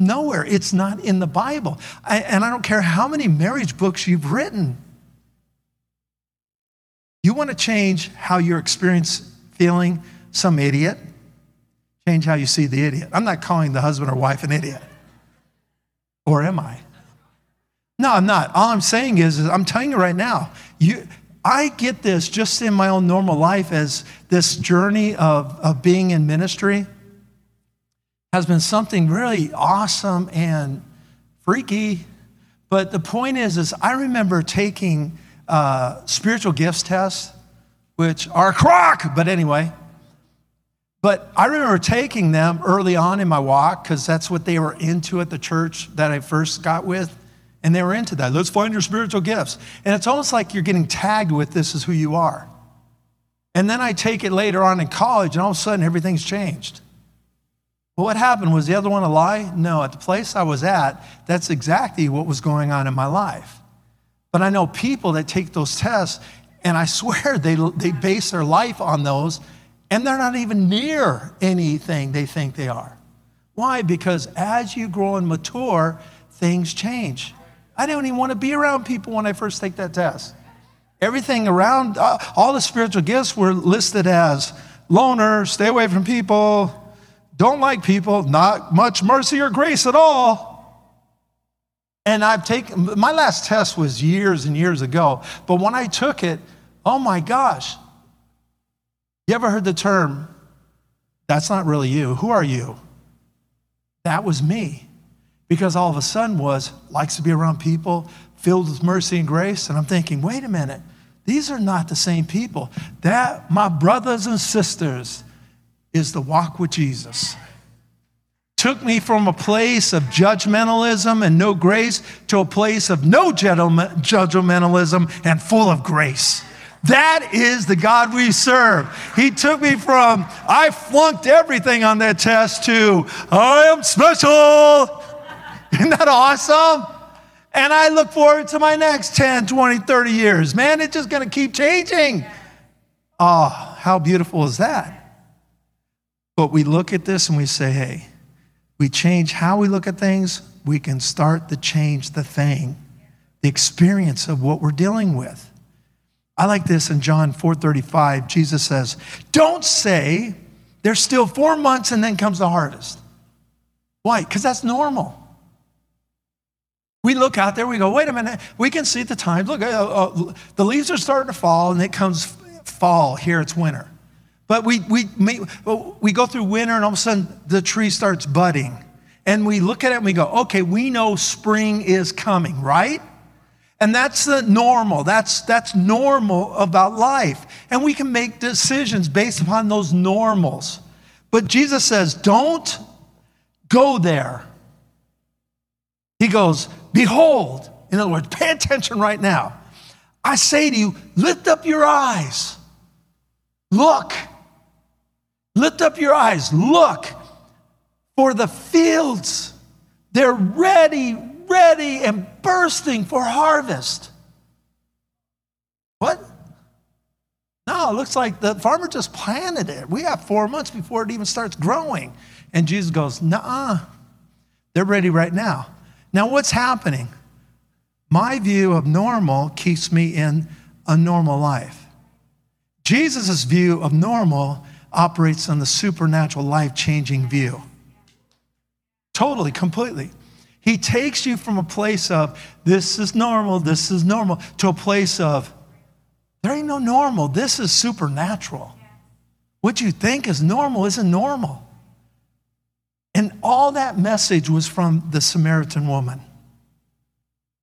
Nowhere. It's not in the Bible. I, and I don't care how many marriage books you've written. You want to change how you're experiencing feeling some idiot? Change how you see the idiot. I'm not calling the husband or wife an idiot. Or am I? No, I'm not. All I'm saying is, is I'm telling you right now, you, I get this just in my own normal life as this journey of, of being in ministry has been something really awesome and freaky. But the point is, is I remember taking uh, spiritual gifts tests, which are crock, but anyway, but I remember taking them early on in my walk because that's what they were into at the church that I first got with. And they were into that. Let's find your spiritual gifts. And it's almost like you're getting tagged with this is who you are. And then I take it later on in college, and all of a sudden everything's changed. Well, what happened? Was the other one a lie? No, at the place I was at, that's exactly what was going on in my life. But I know people that take those tests, and I [laughs] swear they, they base their life on those and they're not even near anything they think they are. Why? Because as you grow and mature, things change. I didn't even want to be around people when I first take that test. Everything around, uh, all the spiritual gifts were listed as loner, stay away from people, don't like people, not much mercy or grace at all. And I've taken, my last test was years and years ago, but when I took it, oh my gosh, you ever heard the term, that's not really you? Who are you? That was me. Because all of a sudden was, likes to be around people, filled with mercy and grace. And I'm thinking, wait a minute, these are not the same people. That, my brothers and sisters, is the walk with Jesus. took me from a place of judgmentalism and no grace to a place of no judgmentalism and full of grace. That is the God we serve. He took me from, I flunked everything on that test to, I am special. [laughs] Isn't that awesome? And I look forward to my next 10, 20, 30 years. Man, it's just going to keep changing. Oh, how beautiful is that? But we look at this and we say, hey, we change how we look at things, we can start to change the thing, the experience of what we're dealing with. I like this in John 4:35. Jesus says, "Don't say there's still 4 months and then comes the harvest." Why? Cuz that's normal. We look out there, we go, wait a minute, we can see the times. Look, uh, uh, the leaves are starting to fall, and it comes fall. Here it's winter. But we, we, we go through winter, and all of a sudden the tree starts budding. And we look at it and we go, okay, we know spring is coming, right? And that's the normal. That's, that's normal about life. And we can make decisions based upon those normals. But Jesus says, don't go there. He goes, Behold, in other words, pay attention right now. I say to you, lift up your eyes. Look. Lift up your eyes. Look. For the fields, they're ready, ready, and bursting for harvest. What? No, it looks like the farmer just planted it. We have four months before it even starts growing. And Jesus goes, Nah, they're ready right now. Now, what's happening? My view of normal keeps me in a normal life. Jesus' view of normal operates on the supernatural, life changing view. Totally, completely. He takes you from a place of this is normal, this is normal, to a place of there ain't no normal, this is supernatural. What you think is normal isn't normal. And all that message was from the Samaritan woman.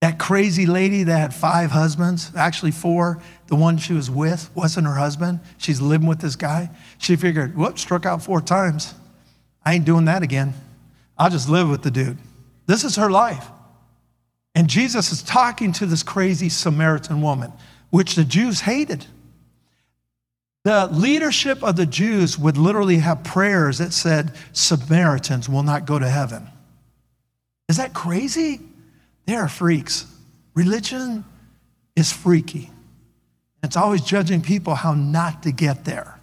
That crazy lady that had five husbands, actually four. The one she was with wasn't her husband. She's living with this guy. She figured, whoop, struck out four times. I ain't doing that again. I'll just live with the dude. This is her life. And Jesus is talking to this crazy Samaritan woman, which the Jews hated. The leadership of the Jews would literally have prayers that said, Samaritans will not go to heaven. Is that crazy? They are freaks. Religion is freaky. It's always judging people how not to get there.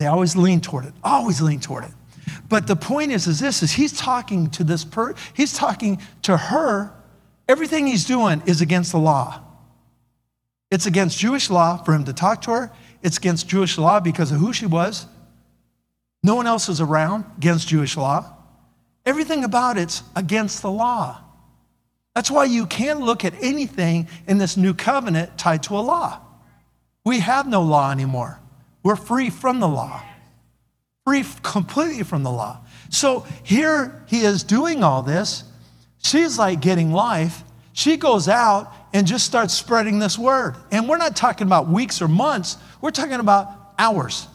They always lean toward it, always lean toward it. But the point is, is this is he's talking to this per he's talking to her. Everything he's doing is against the law. It's against Jewish law for him to talk to her. It's against Jewish law because of who she was. No one else is around against Jewish law. Everything about it's against the law. That's why you can't look at anything in this new covenant tied to a law. We have no law anymore. We're free from the law, free completely from the law. So here he is doing all this. She's like getting life. She goes out and just starts spreading this word. And we're not talking about weeks or months, we're talking about hours.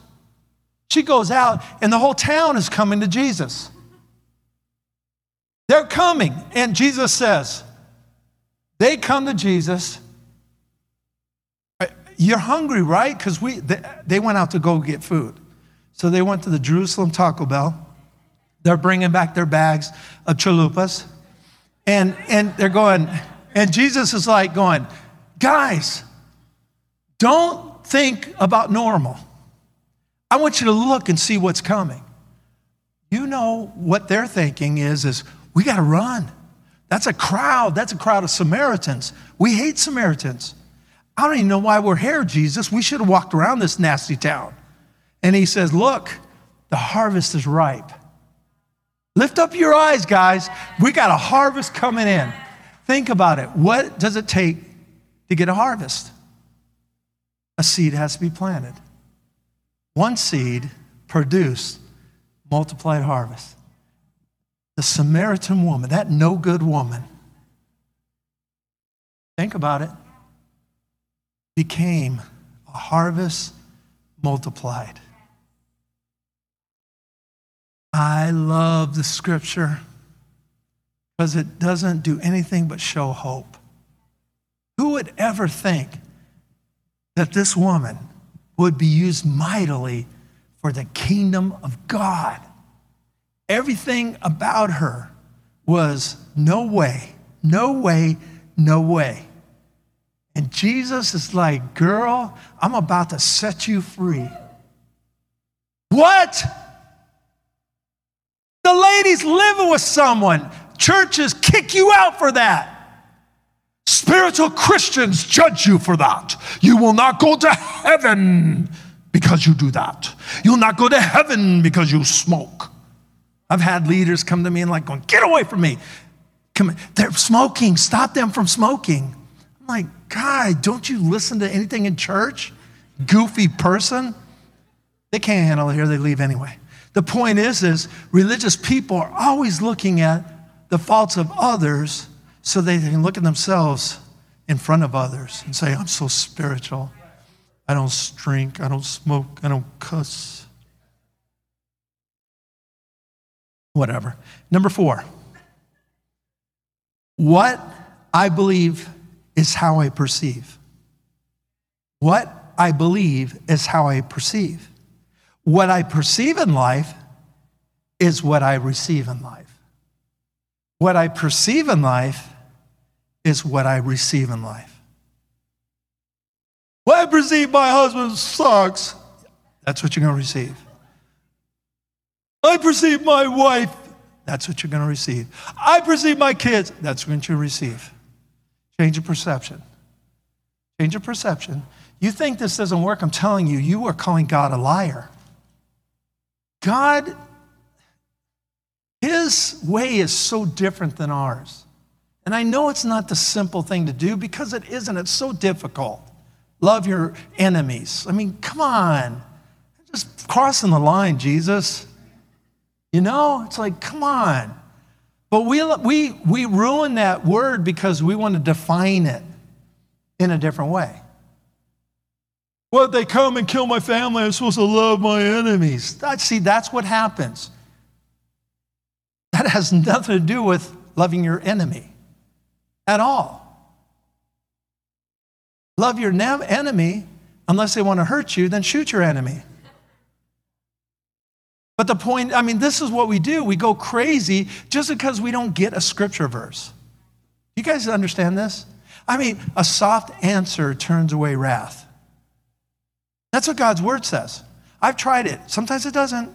She goes out, and the whole town is coming to Jesus. They're coming, and Jesus says, They come to Jesus. You're hungry, right? Because we they went out to go get food. So they went to the Jerusalem Taco Bell. They're bringing back their bags of chalupas. And, and they're going, and Jesus is like going, guys, don't think about normal. I want you to look and see what's coming. You know what they're thinking is, is we got to run. That's a crowd. That's a crowd of Samaritans. We hate Samaritans. I don't even know why we're here, Jesus. We should have walked around this nasty town. And he says, Look, the harvest is ripe. Lift up your eyes, guys. We got a harvest coming in. Think about it. What does it take to get a harvest? A seed has to be planted. One seed produced multiplied harvest. The Samaritan woman, that no good woman, think about it, became a harvest multiplied. I love the scripture because it doesn't do anything but show hope. Who would ever think that this woman would be used mightily for the kingdom of God? Everything about her was no way, no way, no way. And Jesus is like, girl, I'm about to set you free. What? The lady's living with someone. Churches kick you out for that. Spiritual Christians judge you for that. You will not go to heaven because you do that. You'll not go to heaven because you smoke. I've had leaders come to me and like going, get away from me. Come, they're smoking. Stop them from smoking. I'm like, God, don't you listen to anything in church? Goofy person. They can't handle it here. They leave anyway. The point is, is religious people are always looking at the faults of others so they can look at themselves in front of others and say, I'm so spiritual. I don't drink. I don't smoke. I don't cuss. Whatever. Number four, what I believe is how I perceive. What I believe is how I perceive. What I perceive in life is what I receive in life. What I perceive in life is what I receive in life. What I perceive my husband sucks, that's what you're going to receive. I perceive my wife, that's what you're going to receive. I perceive my kids, that's what you receive. Change of perception. Change of perception. You think this doesn't work? I'm telling you, you are calling God a liar. God, His way is so different than ours. And I know it's not the simple thing to do because it isn't. It's so difficult. Love your enemies. I mean, come on. Just crossing the line, Jesus. You know, it's like, come on. But we, we, we ruin that word because we want to define it in a different way. Well, they come and kill my family, I'm supposed to love my enemies. see, that's what happens. That has nothing to do with loving your enemy at all. Love your enemy, unless they want to hurt you, then shoot your enemy. But the point, I mean, this is what we do. We go crazy just because we don't get a scripture verse. You guys understand this? I mean, a soft answer turns away wrath. That's what God's word says. I've tried it. Sometimes it doesn't.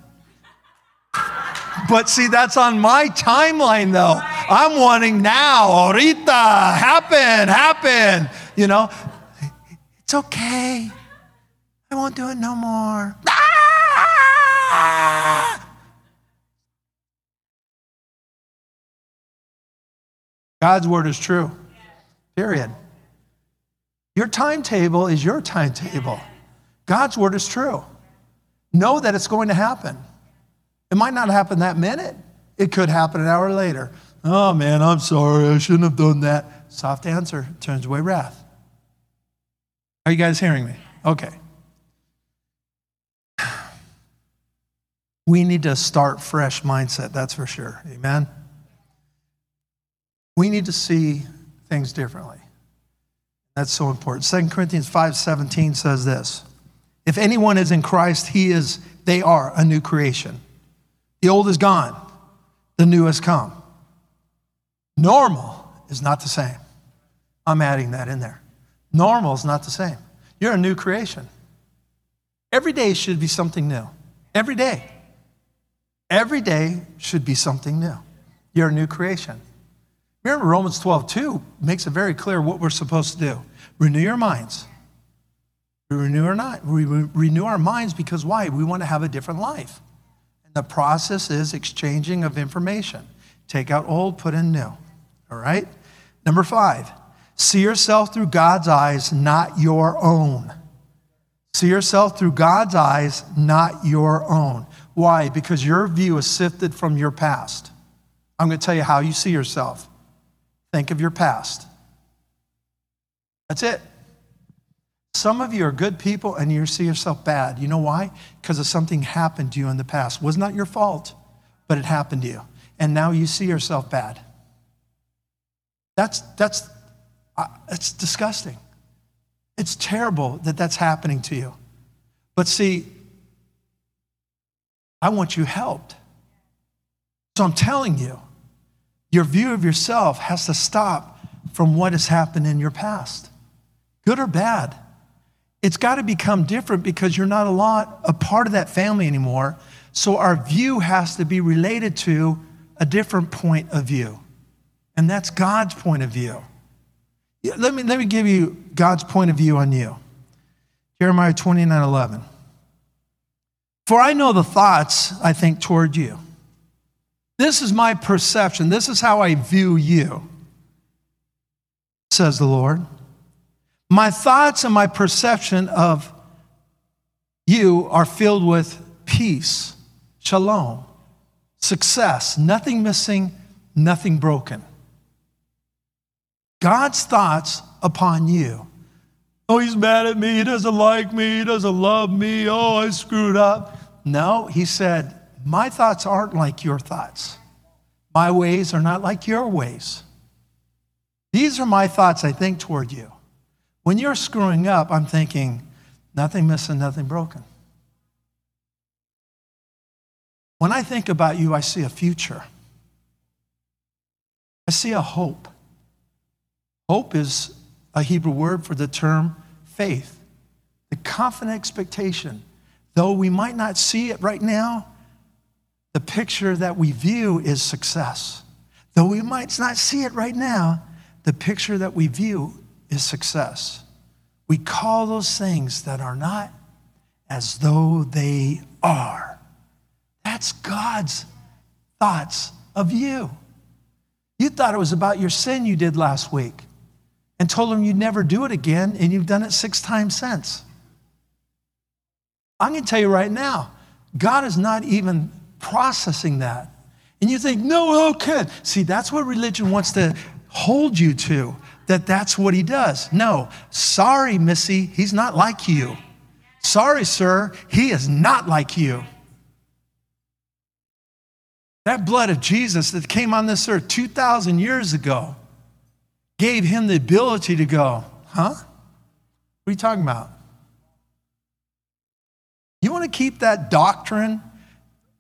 But see, that's on my timeline though. I'm wanting now, ahorita, happen, happen. You know, it's okay. I won't do it no more. Ah! God's word is true. Period. Your timetable is your timetable. God's word is true. Know that it's going to happen. It might not happen that minute, it could happen an hour later. Oh man, I'm sorry, I shouldn't have done that. Soft answer turns away wrath. Are you guys hearing me? Okay. We need to start fresh mindset, that's for sure. Amen. We need to see things differently. That's so important. 2 Corinthians 5:17 says this. If anyone is in Christ, he is they are a new creation. The old is gone, the new has come. Normal is not the same. I'm adding that in there. Normal is not the same. You're a new creation. Every day should be something new. Every day. Every day should be something new. You're a new creation. Remember, Romans 12, 2 makes it very clear what we're supposed to do renew your minds. We renew our, not, we renew our minds because why? We want to have a different life. And the process is exchanging of information. Take out old, put in new. All right? Number five, see yourself through God's eyes, not your own. See yourself through God's eyes, not your own. Why? Because your view is sifted from your past. I'm going to tell you how you see yourself. Think of your past. That's it. Some of you are good people and you see yourself bad. You know why? Because of something happened to you in the past. Was not your fault. but it happened to you. And now you see yourself bad. That's, that's, uh, disgusting. It's terrible that that's happening to you. But see, I want you helped. So I'm telling you, your view of yourself has to stop from what has happened in your past, good or bad. It's got to become different because you're not a lot a part of that family anymore. So our view has to be related to a different point of view. And that's God's point of view. Let me, let me give you God's point of view on you. Jeremiah 29 11. For I know the thoughts I think toward you. This is my perception. This is how I view you, says the Lord. My thoughts and my perception of you are filled with peace, shalom, success, nothing missing, nothing broken. God's thoughts upon you. Oh, he's mad at me. He doesn't like me. He doesn't love me. Oh, I screwed up. No, he said, My thoughts aren't like your thoughts. My ways are not like your ways. These are my thoughts I think toward you. When you're screwing up, I'm thinking, nothing missing, nothing broken. When I think about you, I see a future. I see a hope. Hope is a Hebrew word for the term faith, the confident expectation. Though we might not see it right now, the picture that we view is success. Though we might not see it right now, the picture that we view is success. We call those things that are not as though they are. That's God's thoughts of you. You thought it was about your sin you did last week and told him you'd never do it again, and you've done it six times since. I'm going to tell you right now, God is not even processing that. And you think, no, how can? See, that's what religion wants to hold you to, that that's what he does. No, sorry, Missy, he's not like you. Sorry, sir, he is not like you. That blood of Jesus that came on this earth 2,000 years ago gave him the ability to go, huh? What are you talking about? You want to keep that doctrine?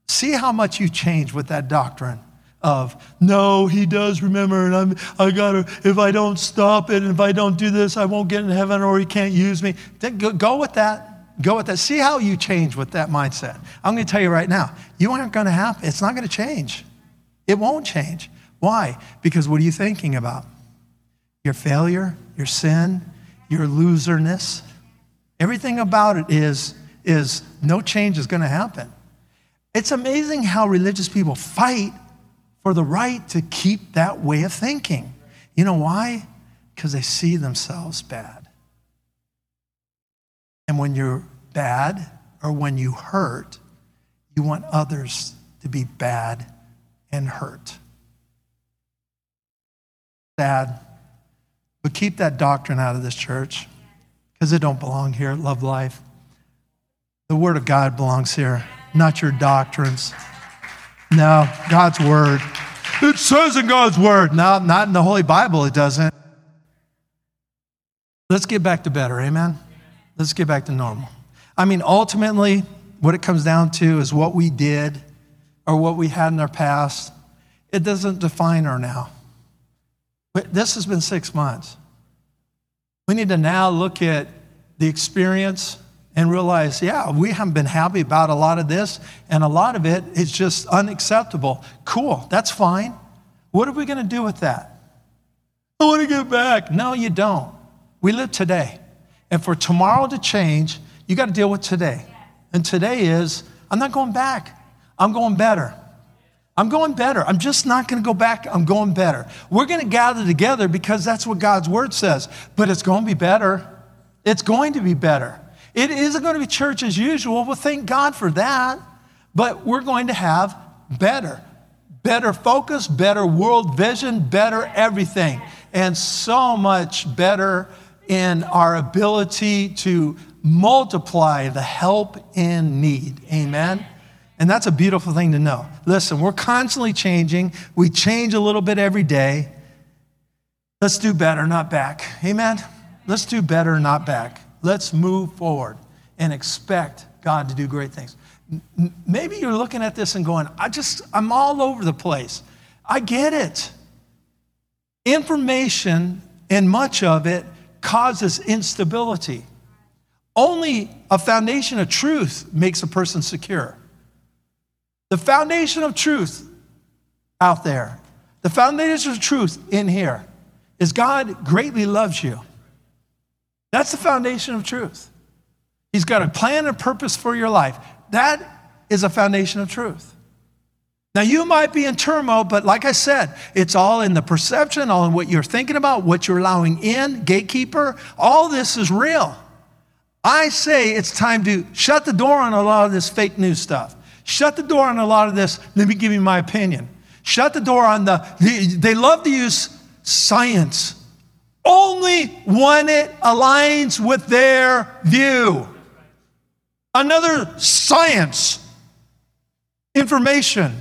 See how much you change with that doctrine of no, he does remember, and I'm I gotta if I don't stop it and if I don't do this, I won't get in heaven or he can't use me. Then go, go with that. Go with that. See how you change with that mindset. I'm gonna tell you right now, you aren't gonna happen. It's not gonna change. It won't change. Why? Because what are you thinking about? your failure, your sin, your loserness. Everything about it is, is no change is going to happen. It's amazing how religious people fight for the right to keep that way of thinking. You know why? Because they see themselves bad. And when you're bad or when you hurt, you want others to be bad and hurt. Sad but keep that doctrine out of this church because it don't belong here at Love Life. The Word of God belongs here, not your doctrines. No, God's Word. It says in God's Word. No, not in the Holy Bible, it doesn't. Let's get back to better, amen? Let's get back to normal. I mean, ultimately, what it comes down to is what we did or what we had in our past. It doesn't define our now. But this has been six months. We need to now look at the experience and realize, yeah, we haven't been happy about a lot of this, and a lot of it is just unacceptable. Cool, that's fine. What are we going to do with that? I want to get back. No, you don't. We live today. And for tomorrow to change, you got to deal with today. And today is, I'm not going back, I'm going better. I'm going better. I'm just not going to go back. I'm going better. We're going to gather together because that's what God's word says, but it's going to be better. It's going to be better. It isn't going to be church as usual. Well, thank God for that. But we're going to have better, better focus, better world vision, better everything, and so much better in our ability to multiply the help in need. Amen. And that's a beautiful thing to know. Listen, we're constantly changing. We change a little bit every day. Let's do better, not back. Amen? Let's do better, not back. Let's move forward and expect God to do great things. Maybe you're looking at this and going, I just, I'm all over the place. I get it. Information, and much of it, causes instability. Only a foundation of truth makes a person secure. The foundation of truth out there, the foundation of truth in here, is God greatly loves you. That's the foundation of truth. He's got a plan and purpose for your life. That is a foundation of truth. Now, you might be in turmoil, but like I said, it's all in the perception, all in what you're thinking about, what you're allowing in, gatekeeper. All this is real. I say it's time to shut the door on a lot of this fake news stuff. Shut the door on a lot of this. Let me give you my opinion. Shut the door on the, they love to use science only when it aligns with their view. Another science, information,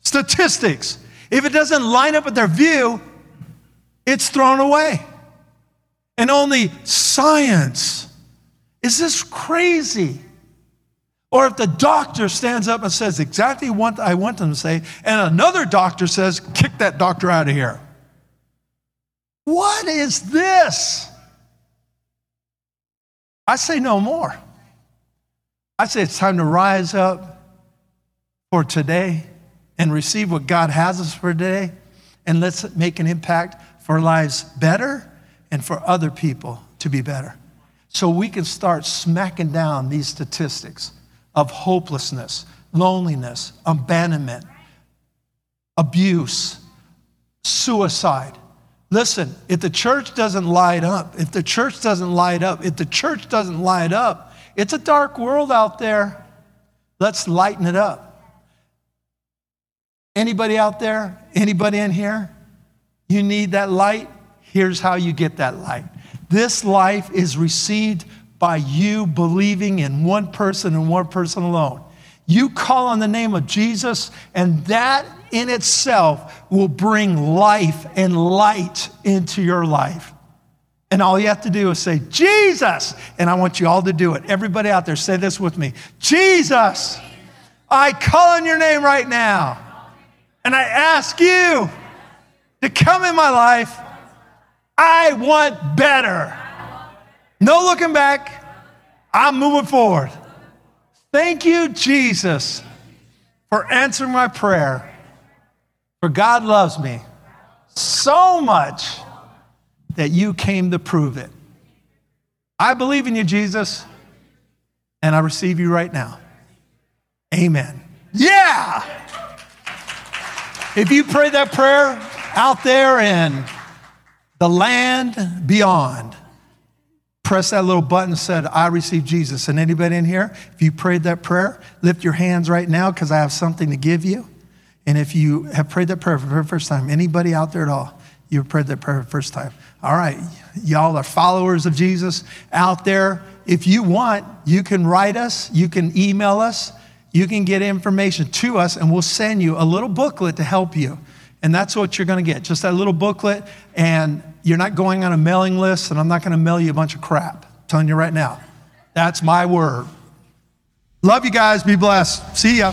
statistics. If it doesn't line up with their view, it's thrown away. And only science. Is this crazy? Or if the doctor stands up and says exactly what I want them to say, and another doctor says, kick that doctor out of here. What is this? I say no more. I say it's time to rise up for today and receive what God has us for today, and let's make an impact for lives better and for other people to be better. So we can start smacking down these statistics of hopelessness, loneliness, abandonment, abuse, suicide. Listen, if the church doesn't light up, if the church doesn't light up, if the church doesn't light up, it's a dark world out there. Let's lighten it up. Anybody out there? Anybody in here? You need that light? Here's how you get that light. This life is received by you believing in one person and one person alone. You call on the name of Jesus, and that in itself will bring life and light into your life. And all you have to do is say, Jesus. And I want you all to do it. Everybody out there, say this with me Jesus, I call on your name right now. And I ask you to come in my life. I want better. No looking back. I'm moving forward. Thank you, Jesus, for answering my prayer. For God loves me so much that you came to prove it. I believe in you, Jesus, and I receive you right now. Amen. Yeah! If you pray that prayer out there in the land beyond, press that little button and said, I receive Jesus. And anybody in here, if you prayed that prayer, lift your hands right now because I have something to give you. And if you have prayed that prayer for the first time, anybody out there at all, you prayed that prayer for the first time. All right, y'all are followers of Jesus out there. If you want, you can write us, you can email us you can get information to us and we'll send you a little booklet to help you. And that's what you're going to get just that little booklet. And you're not going on a mailing list, and I'm not going to mail you a bunch of crap. I'm telling you right now. That's my word. Love you guys. Be blessed. See ya.